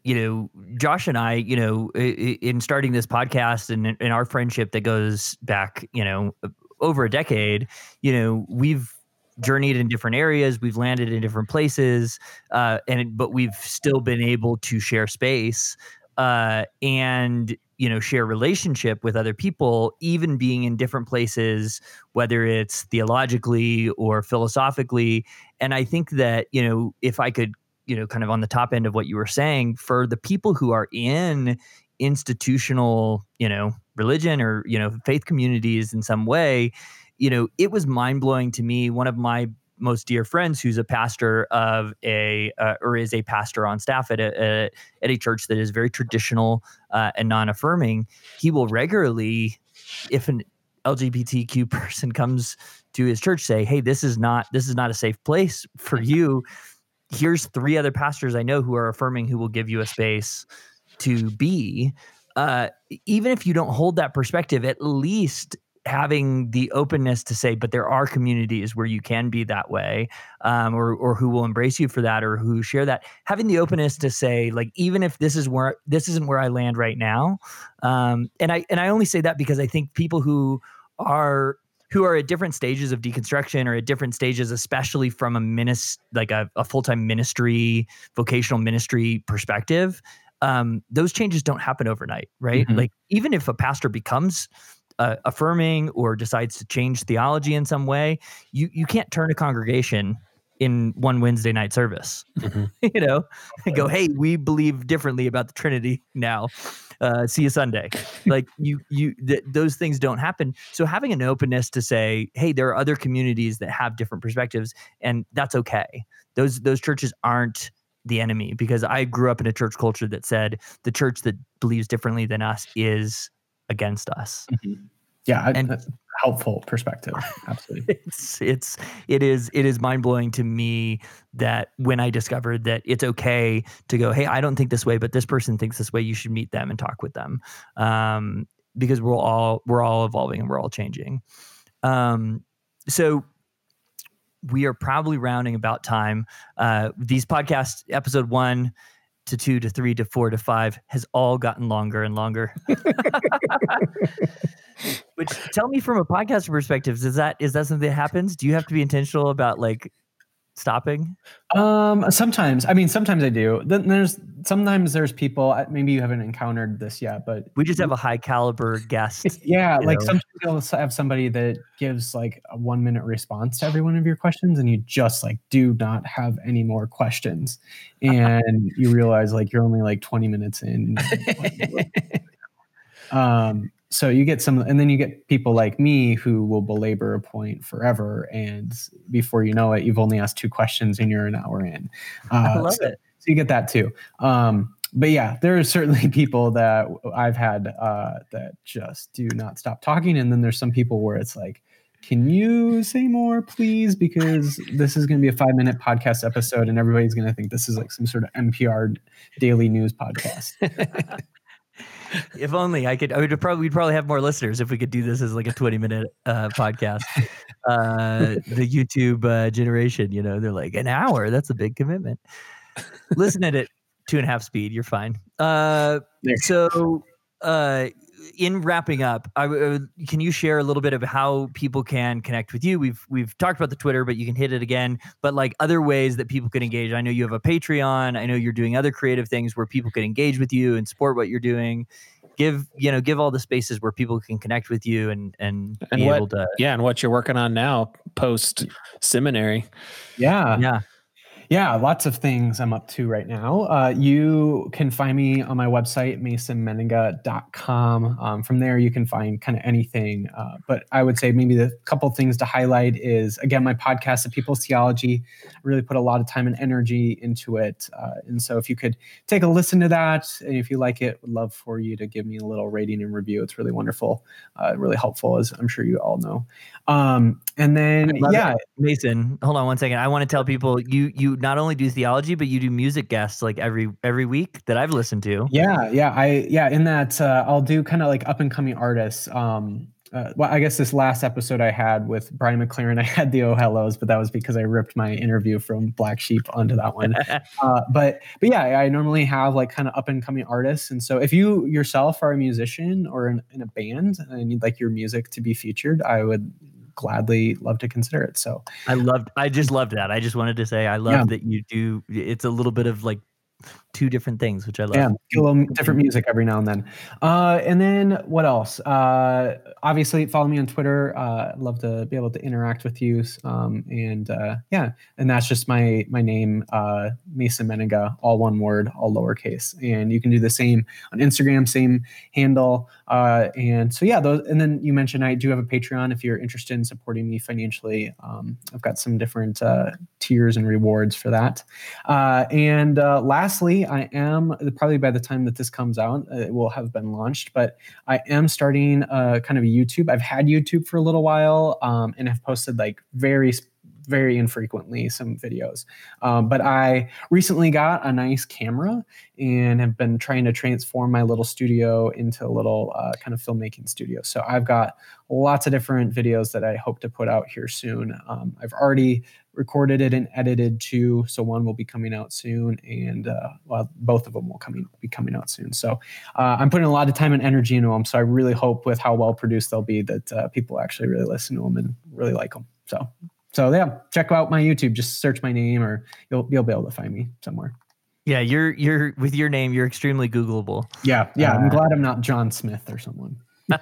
you know, Josh and I, you know, in starting this podcast and in our friendship that goes back, you know, over a decade, you know, we've journeyed in different areas, we've landed in different places, uh, and but we've still been able to share space uh, and you know share relationship with other people, even being in different places, whether it's theologically or philosophically. And I think that you know, if I could you know, kind of on the top end of what you were saying, for the people who are in institutional, you know, religion or, you know, faith communities in some way, you know, it was mind blowing to me. One of my most dear friends who's a pastor of a uh, or is a pastor on staff at a, a, at a church that is very traditional uh, and non-affirming he will regularly if an lgbtq person comes to his church say hey this is not this is not a safe place for you here's three other pastors I know who are affirming who will give you a space to be. Uh, even if you don't hold that perspective, at least having the openness to say, but there are communities where you can be that way, um, or or who will embrace you for that, or who share that. Having the openness to say, like, even if this is where this isn't where I land right now, um, and I and I only say that because I think people who are who are at different stages of deconstruction or at different stages, especially from a minis like a, a full time ministry, vocational ministry perspective. Um, those changes don't happen overnight, right? Mm-hmm. Like even if a pastor becomes uh, affirming or decides to change theology in some way, you you can't turn a congregation in one Wednesday night service. Mm-hmm. you know, go, hey, we believe differently about the Trinity now. Uh, see you Sunday. like you, you, th- those things don't happen. So having an openness to say, hey, there are other communities that have different perspectives, and that's okay. Those those churches aren't the enemy because I grew up in a church culture that said the church that believes differently than us is against us. Mm-hmm. Yeah, and helpful perspective. Absolutely. It's it's it is it is mind blowing to me that when I discovered that it's okay to go, hey, I don't think this way, but this person thinks this way. You should meet them and talk with them, um, because we're all we're all evolving and we're all changing. Um, so we are probably rounding about time. Uh, these podcasts, episode one to two to three to four to five, has all gotten longer and longer. Which tell me from a podcaster perspective, is that is that something that happens? Do you have to be intentional about like stopping? Um, sometimes. I mean, sometimes I do. Then there's sometimes there's people. Maybe you haven't encountered this yet, but we just have a high caliber guest. yeah, like know. sometimes you'll have somebody that gives like a one minute response to every one of your questions, and you just like do not have any more questions, and you realize like you're only like 20 minutes in. um so you get some and then you get people like me who will belabor a point forever and before you know it you've only asked two questions and you're an hour in. Uh, i love so, it. so you get that too. Um, but yeah there are certainly people that i've had uh, that just do not stop talking and then there's some people where it's like can you say more please? Because this is going to be a five minute podcast episode and everybody's going to think this is like some sort of npr daily news podcast if only I could, I would probably we'd probably have more listeners if we could do this as like a twenty minute uh, podcast. Uh, the YouTube uh, generation, you know, they're like an hour. That's a big commitment. Listen at it. two and a half speed. You're fine. Uh, so, uh, in wrapping up, I w- uh, can you share a little bit of how people can connect with you? We've we've talked about the Twitter, but you can hit it again. But like other ways that people can engage. I know you have a Patreon. I know you're doing other creative things where people can engage with you and support what you're doing. Give you know give all the spaces where people can connect with you and and, And be what- able to Yeah, and what you're working on now post seminary. Yeah. yeah Yeah, lots of things I'm up to right now. Uh, you can find me on my website, masonmennenga.com. Um, from there, you can find kind of anything. Uh, but I would say maybe the couple things to highlight is again, my podcast, The People's Theology. I really put a lot of time and energy into it. Uh, and so if you could take a listen to that, and if you like it, would love for you to give me a little rating and review. It's really wonderful, uh, really helpful, as I'm sure you all know. Um, and then, yeah, it. Mason, hold on one second. I want to tell people you you not only do theology, but you do music guests like every every week that I've listened to. Yeah, yeah, I yeah. In that, uh, I'll do kind of like up and coming artists. Um, uh, well, I guess this last episode I had with Brian McLaren, I had the Oh Hellos, but that was because I ripped my interview from Black Sheep onto that one. uh, but but yeah, I normally have like kind of up and coming artists, and so if you yourself are a musician or in, in a band and you'd like your music to be featured, I would gladly love to consider it. So I loved. I just loved that. I just wanted to say I love Yeah. that you do. It's a little bit of like two different things, which I love. Yeah, a little different music every now and then. Uh, and then what else? Uh, obviously, follow me on Twitter. Uh, love to be able to interact with you. Um, and uh, yeah, and that's just my my name, uh, Mason Mennenga, all one word, all lowercase. And you can do the same on Instagram, same handle. Uh, and so yeah, those. And then you mentioned I do have a Patreon if you're interested in supporting me financially. Um, I've got some different uh, tiers and rewards for that. Uh, and uh, I am probably by the time that this comes out, uh, it will have been launched. But I am starting uh, kind of a YouTube. I've had YouTube for a little while um, and have posted like very, very infrequently some videos. Um, but I recently got a nice camera and have been trying to transform my little studio into a little uh, kind of filmmaking studio. So I've got lots of different videos that I hope to put out here soon. Um, I've already recorded it and edited two. So one will be coming out soon, and uh, well, both of them will coming be coming out soon. So uh, I'm putting a lot of time and energy into them. So I really hope with how well produced they'll be that uh, people actually really listen to them and really like them. So so yeah, check out my YouTube. Just search my name, or you'll you'll be able to find me somewhere. Yeah, you're you're with your name. You're extremely Googleable. Yeah, yeah. I'm Uh, glad I'm not John Smith or someone.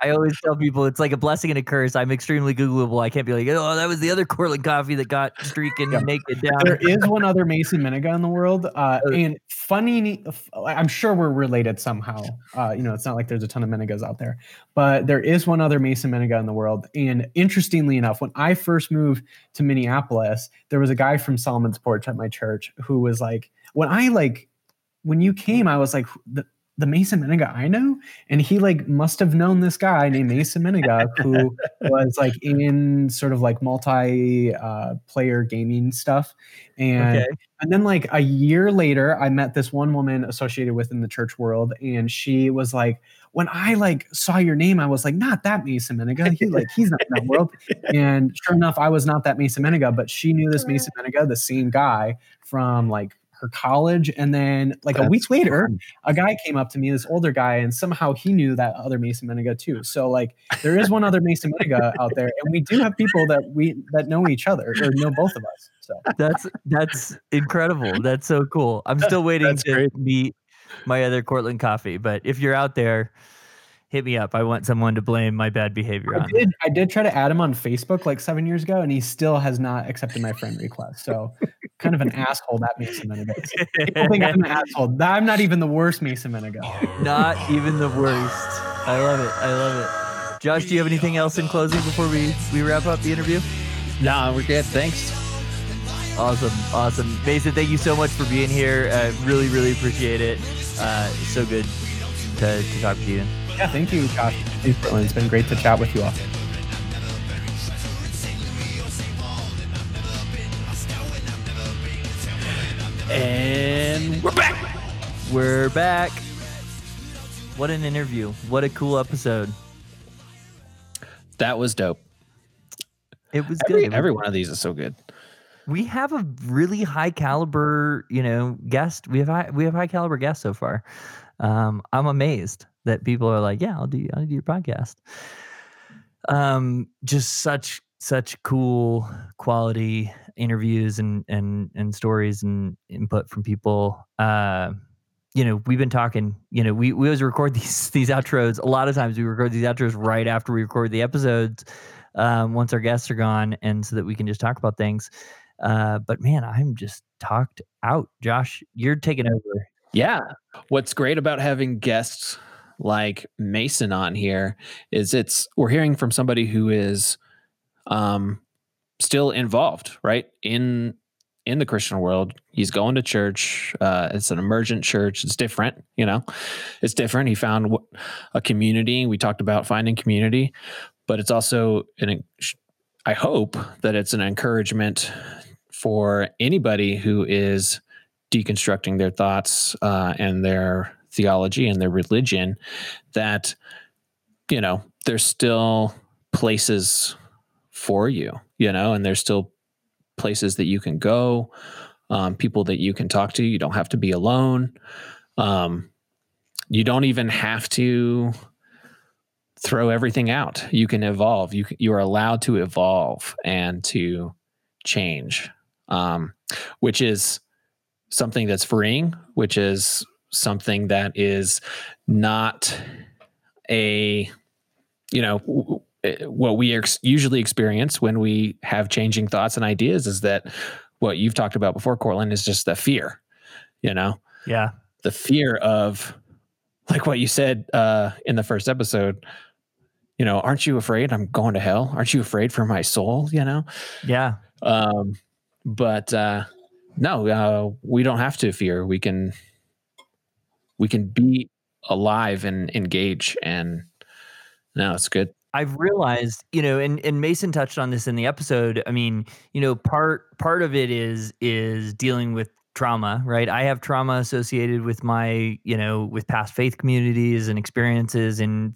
I always tell people it's like a blessing and a curse. I'm extremely Googleable. I can't be like, oh, that was the other Cortland coffee that got streaking Yeah. naked down. there is one other Mason Mennenga in the world, uh, Uh, and funny. I'm sure we're related somehow. Uh, you know, it's not like there's a ton of Mennengas out there, but there is one other Mason Mennenga in the world. And interestingly enough, when I first moved to Minneapolis, there was a guy from Solomon's Porch at my church who was like, when I like, when you came, I was like, the, the Mason Mennenga I know, and he like must have known this guy named Mason Mennenga who was like in sort of like multi uh, player gaming stuff, and Okay. and then like a year later, I met this one woman associated within the church world, and she was like, when I like saw your name, I was like, not that Mason Mennenga. He like he's not in that world. And sure enough, I was not that Mason Mennenga, but she knew this Mason Mennenga, the same guy from like her college. And then like a week later, a guy came up to me, this older guy, and somehow he knew that other Mason Mennenga too. So like there is one other Mason Mennenga out there, and we do have people that we that know each other or know both of us. So That's that's incredible. That's so cool. I'm still waiting to great. meet my other Cortland coffee. But if you're out there, hit me up. I want someone to blame my bad behavior I on. did. I did try to add him on Facebook like seven years ago, and he still has not accepted my friend request. So, kind of an asshole that Mason Mennenga. is. People think I'm an asshole. I'm not even the worst Mason Mennenga. Not even the worst. I love it. I love it. Josh, do you have anything else in closing before we we wrap up the interview? No, we're good. Thanks. Awesome, awesome. Mason, thank you so much for being here. Uh, really, really appreciate it. Uh, so good to, to talk to you. Yeah, thank you, Josh. Thanks, Cortland. It's been great to chat with you all. And we're back. We're back. What an interview. What a cool episode. That was dope. It was Every, good. Every one of these is so good. we have a really high caliber, you know, guest. We have high, we have high caliber guests so far. Um, I'm amazed that people are like, yeah, I'll do, I'll do your podcast. Um, just such such cool quality interviews and and and stories and input from people. Uh, you know, we've been talking. You know, we we always record these these outros. A lot of times we record these outros right after we record the episodes. Um, once our guests are gone, and so that we can just talk about things. Uh, but man, I'm just talked out. Josh, you're taking over. Yeah. What's great about having guests like Mason on here is it's we're hearing from somebody who is um still involved, right? In in the Christian world. He's going to church. Uh, it's an emergent church. It's different, you know. It's different. He found a community. We talked about finding community, but it's also an. I hope that it's an encouragement for anybody who is deconstructing their thoughts uh, and their theology and their religion that you know there's still places for you you know and there's still places that you can go um, people that you can talk to. You don't have to be alone. Um, you don't even have to throw everything out. You can evolve. You you are allowed to evolve and to change um, which is something that's freeing, which is something that is not a, you know, eh, what we ex- usually experience when we have changing thoughts and ideas is that what you've talked about before, Cortland, is just the fear, you know? Yeah. The fear of, like what you said uh, in the first episode, you know, aren't you afraid I'm going to hell? Aren't you afraid for my soul? You know? Yeah. Um, but uh, no, uh, we don't have to fear. We can we can be alive and engage, and no, it's good. I've realized, you know, and, and Mason touched on this in the episode. I mean, you know, part part of it is is dealing with trauma, right? I have trauma associated with my, you know, with past faith communities and experiences and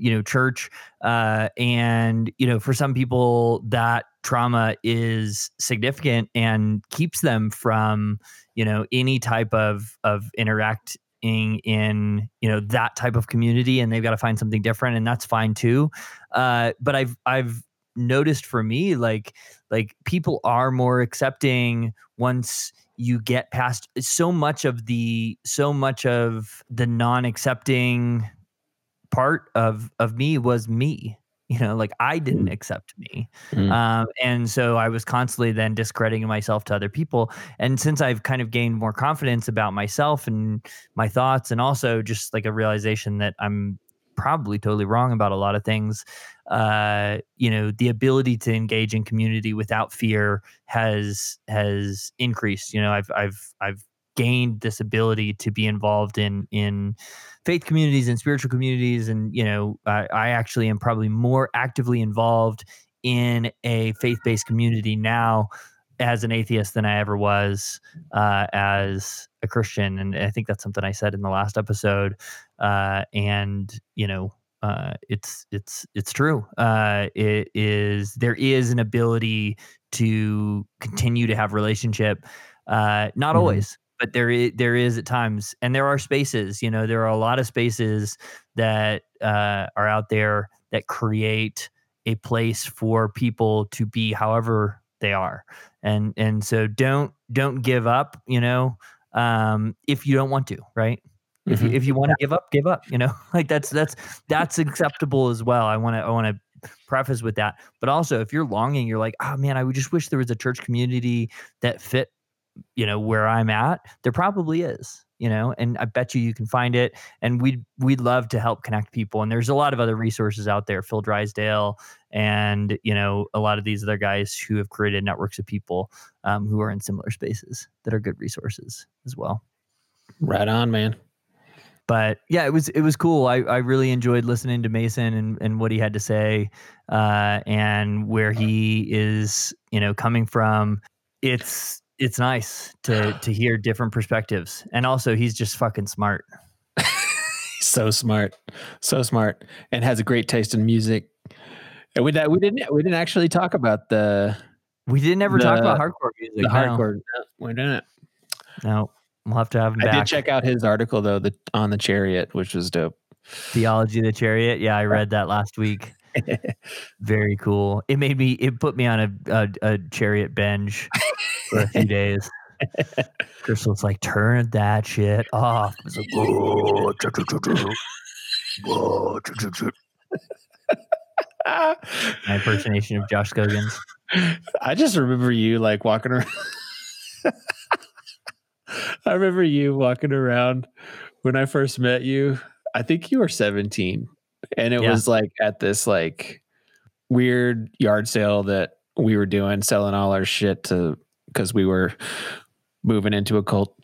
you know, church. Uh, and, you know, for some people that trauma is significant and keeps them from you know any type of of interacting in you know that type of community and they've got to find something different and that's fine too. Uh, but i've i've noticed for me like like people are more accepting once you get past so much of the so much of the non-accepting part of of me was me you know like i didn't mm. accept me mm. um, and so i was constantly then discrediting myself to other people and since i've kind of gained more confidence about myself and my thoughts and also just like a realization that i'm probably totally wrong about a lot of things uh, you know the ability to engage in community without fear has has increased you know i've i've i've gained this ability to be involved in in faith communities and spiritual communities and you know I, I actually am probably more actively involved in a faith-based community now as an atheist than I ever was uh, as a Christian, and I think that's something I said in the last episode. Uh, and you know, uh, it's it's it's true. Uh, it is there is an ability to continue to have relationship. Uh, not mm-hmm. always, but there is, there is at times, and there are spaces. You know, there are a lot of spaces that uh, are out there that create a place for people to be however they are, and and so don't don't give up. You know, um, if you don't want to, right? Mm-hmm. If you, if you want to give up, give up. You know, like that's that's that's acceptable as well. I want to I want to preface with that. But also, if you're longing, you're like, oh man, I would just wish there was a church community that fit you know where i'm at there probably is you know and i bet you you can find it and we'd we'd love to help connect people and there's a lot of other resources out there phil drysdale and you know a lot of these other guys who have created networks of people um, who are in similar spaces that are good resources as well right on man but yeah, it was it was cool. I, I really enjoyed listening to Mason and, and what he had to say, uh, and where he is, you know, coming from. It's it's nice to to hear different perspectives, and also he's just fucking smart. so smart, so smart, and has a great taste in music. And we that we didn't we didn't actually talk about the We didn't ever talk about hardcore music. The no. hardcore. No, we didn't. No, we'll have to have him I back. did check out his article though, the on the chariot, which was dope. Theology of the Chariot. Yeah, I read that last week. Very cool. It made me. It put me on a a, a chariot binge for a few days. Crystal's like, turn that shit off. It's like. My impersonation of Josh Goggins. I just remember you like walking around. I remember you walking around when I first met you. I think you were 17. And it Yeah. was like at this like weird yard sale that we were doing, selling all our shit to because we were moving into a cult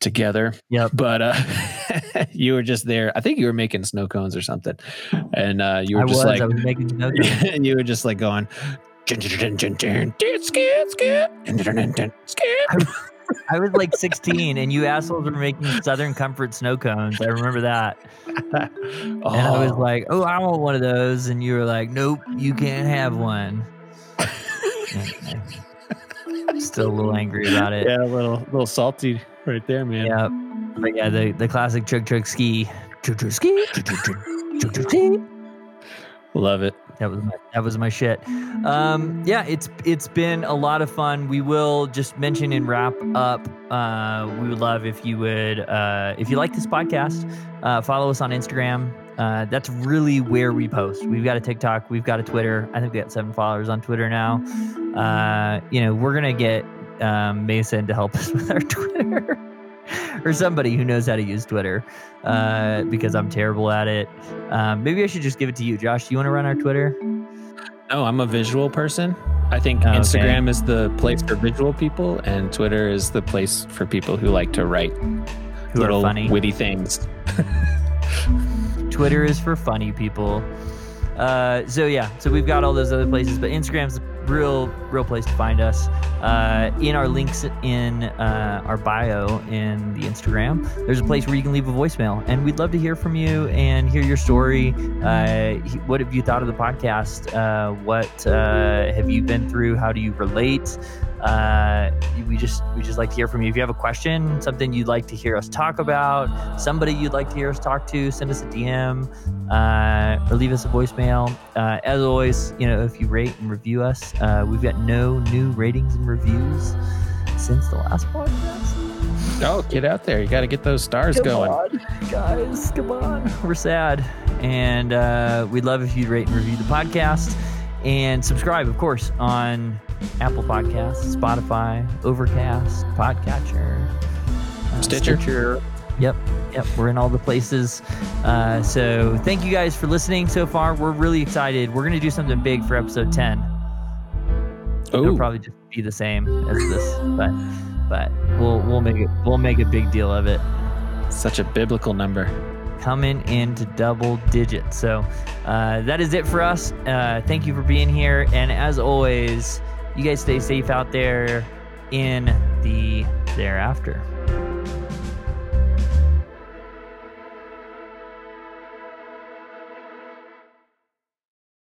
together. Yeah. But uh you were just there. I think you were making snow cones or something. And uh you were I just was. like I was making notes. and you were just like going I was like 16, and you assholes were making Southern Comfort snow cones. I remember that. And I was oh. like, "Oh, I want one of those," and you were like, "Nope, you can't have one." Still a little angry about it. yeah, a little little salty right there, man. Yeah, but yeah, the the classic chug chug ski, chug chug ski, chug chug, chug chug ski. Love it. That was my, that was my shit. Um, yeah, it's it's been a lot of fun. We will just mention and wrap up. Uh, we would love if you would, uh, if you like this podcast, uh, follow us on Instagram. Uh, that's really where we post. We've got a TikTok, we've got a Twitter. I think we got seven followers on Twitter now. Uh, you know, we're gonna get um, Mason to help us with our Twitter. or somebody who knows how to use Twitter, uh, because I'm terrible at it. Um, maybe I should just give it to you, Josh. Do you want to run our Twitter? No, I'm a visual person. I think Oh, okay. Instagram is the place for visual people, and Twitter is the place for people who like to write Who little funny? witty things. Twitter is for funny people. Uh, so yeah, so we've got all those other places, but Instagram's the real, real place to find us. Uh, in our links in uh, our bio in the Instagram, there's a place where you can leave a voicemail, and we'd love to hear from you and hear your story. Uh, what have you thought of the podcast? Uh, what uh, have you been through? How do you relate? Uh, we just we just like to hear from you. If you have a question, something you'd like to hear us talk about, somebody you'd like to hear us talk to, send us a DM uh, or leave us a voicemail. Uh, as always, you know, if you rate and review us, uh, we've got no new ratings and reviews since the last podcast. Oh, get out there! You got to get those stars Come going. on, guys, come on. We're sad, and uh, we'd love if you'd rate and review the podcast and subscribe, of course, on Apple Podcasts, Spotify, Overcast, Podcatcher, uh, Stitcher. Yep, yep, we're in all the places. Uh, so thank you guys for listening so far. We're really excited. We're gonna do something big for episode ten. It'll probably just be the same as this, but but we'll we'll make it we'll make a big deal of it. such a biblical number. Coming into double digits. So uh, that is it for us. Uh, thank you for being here, and as always, you guys stay safe out there in the thereafter.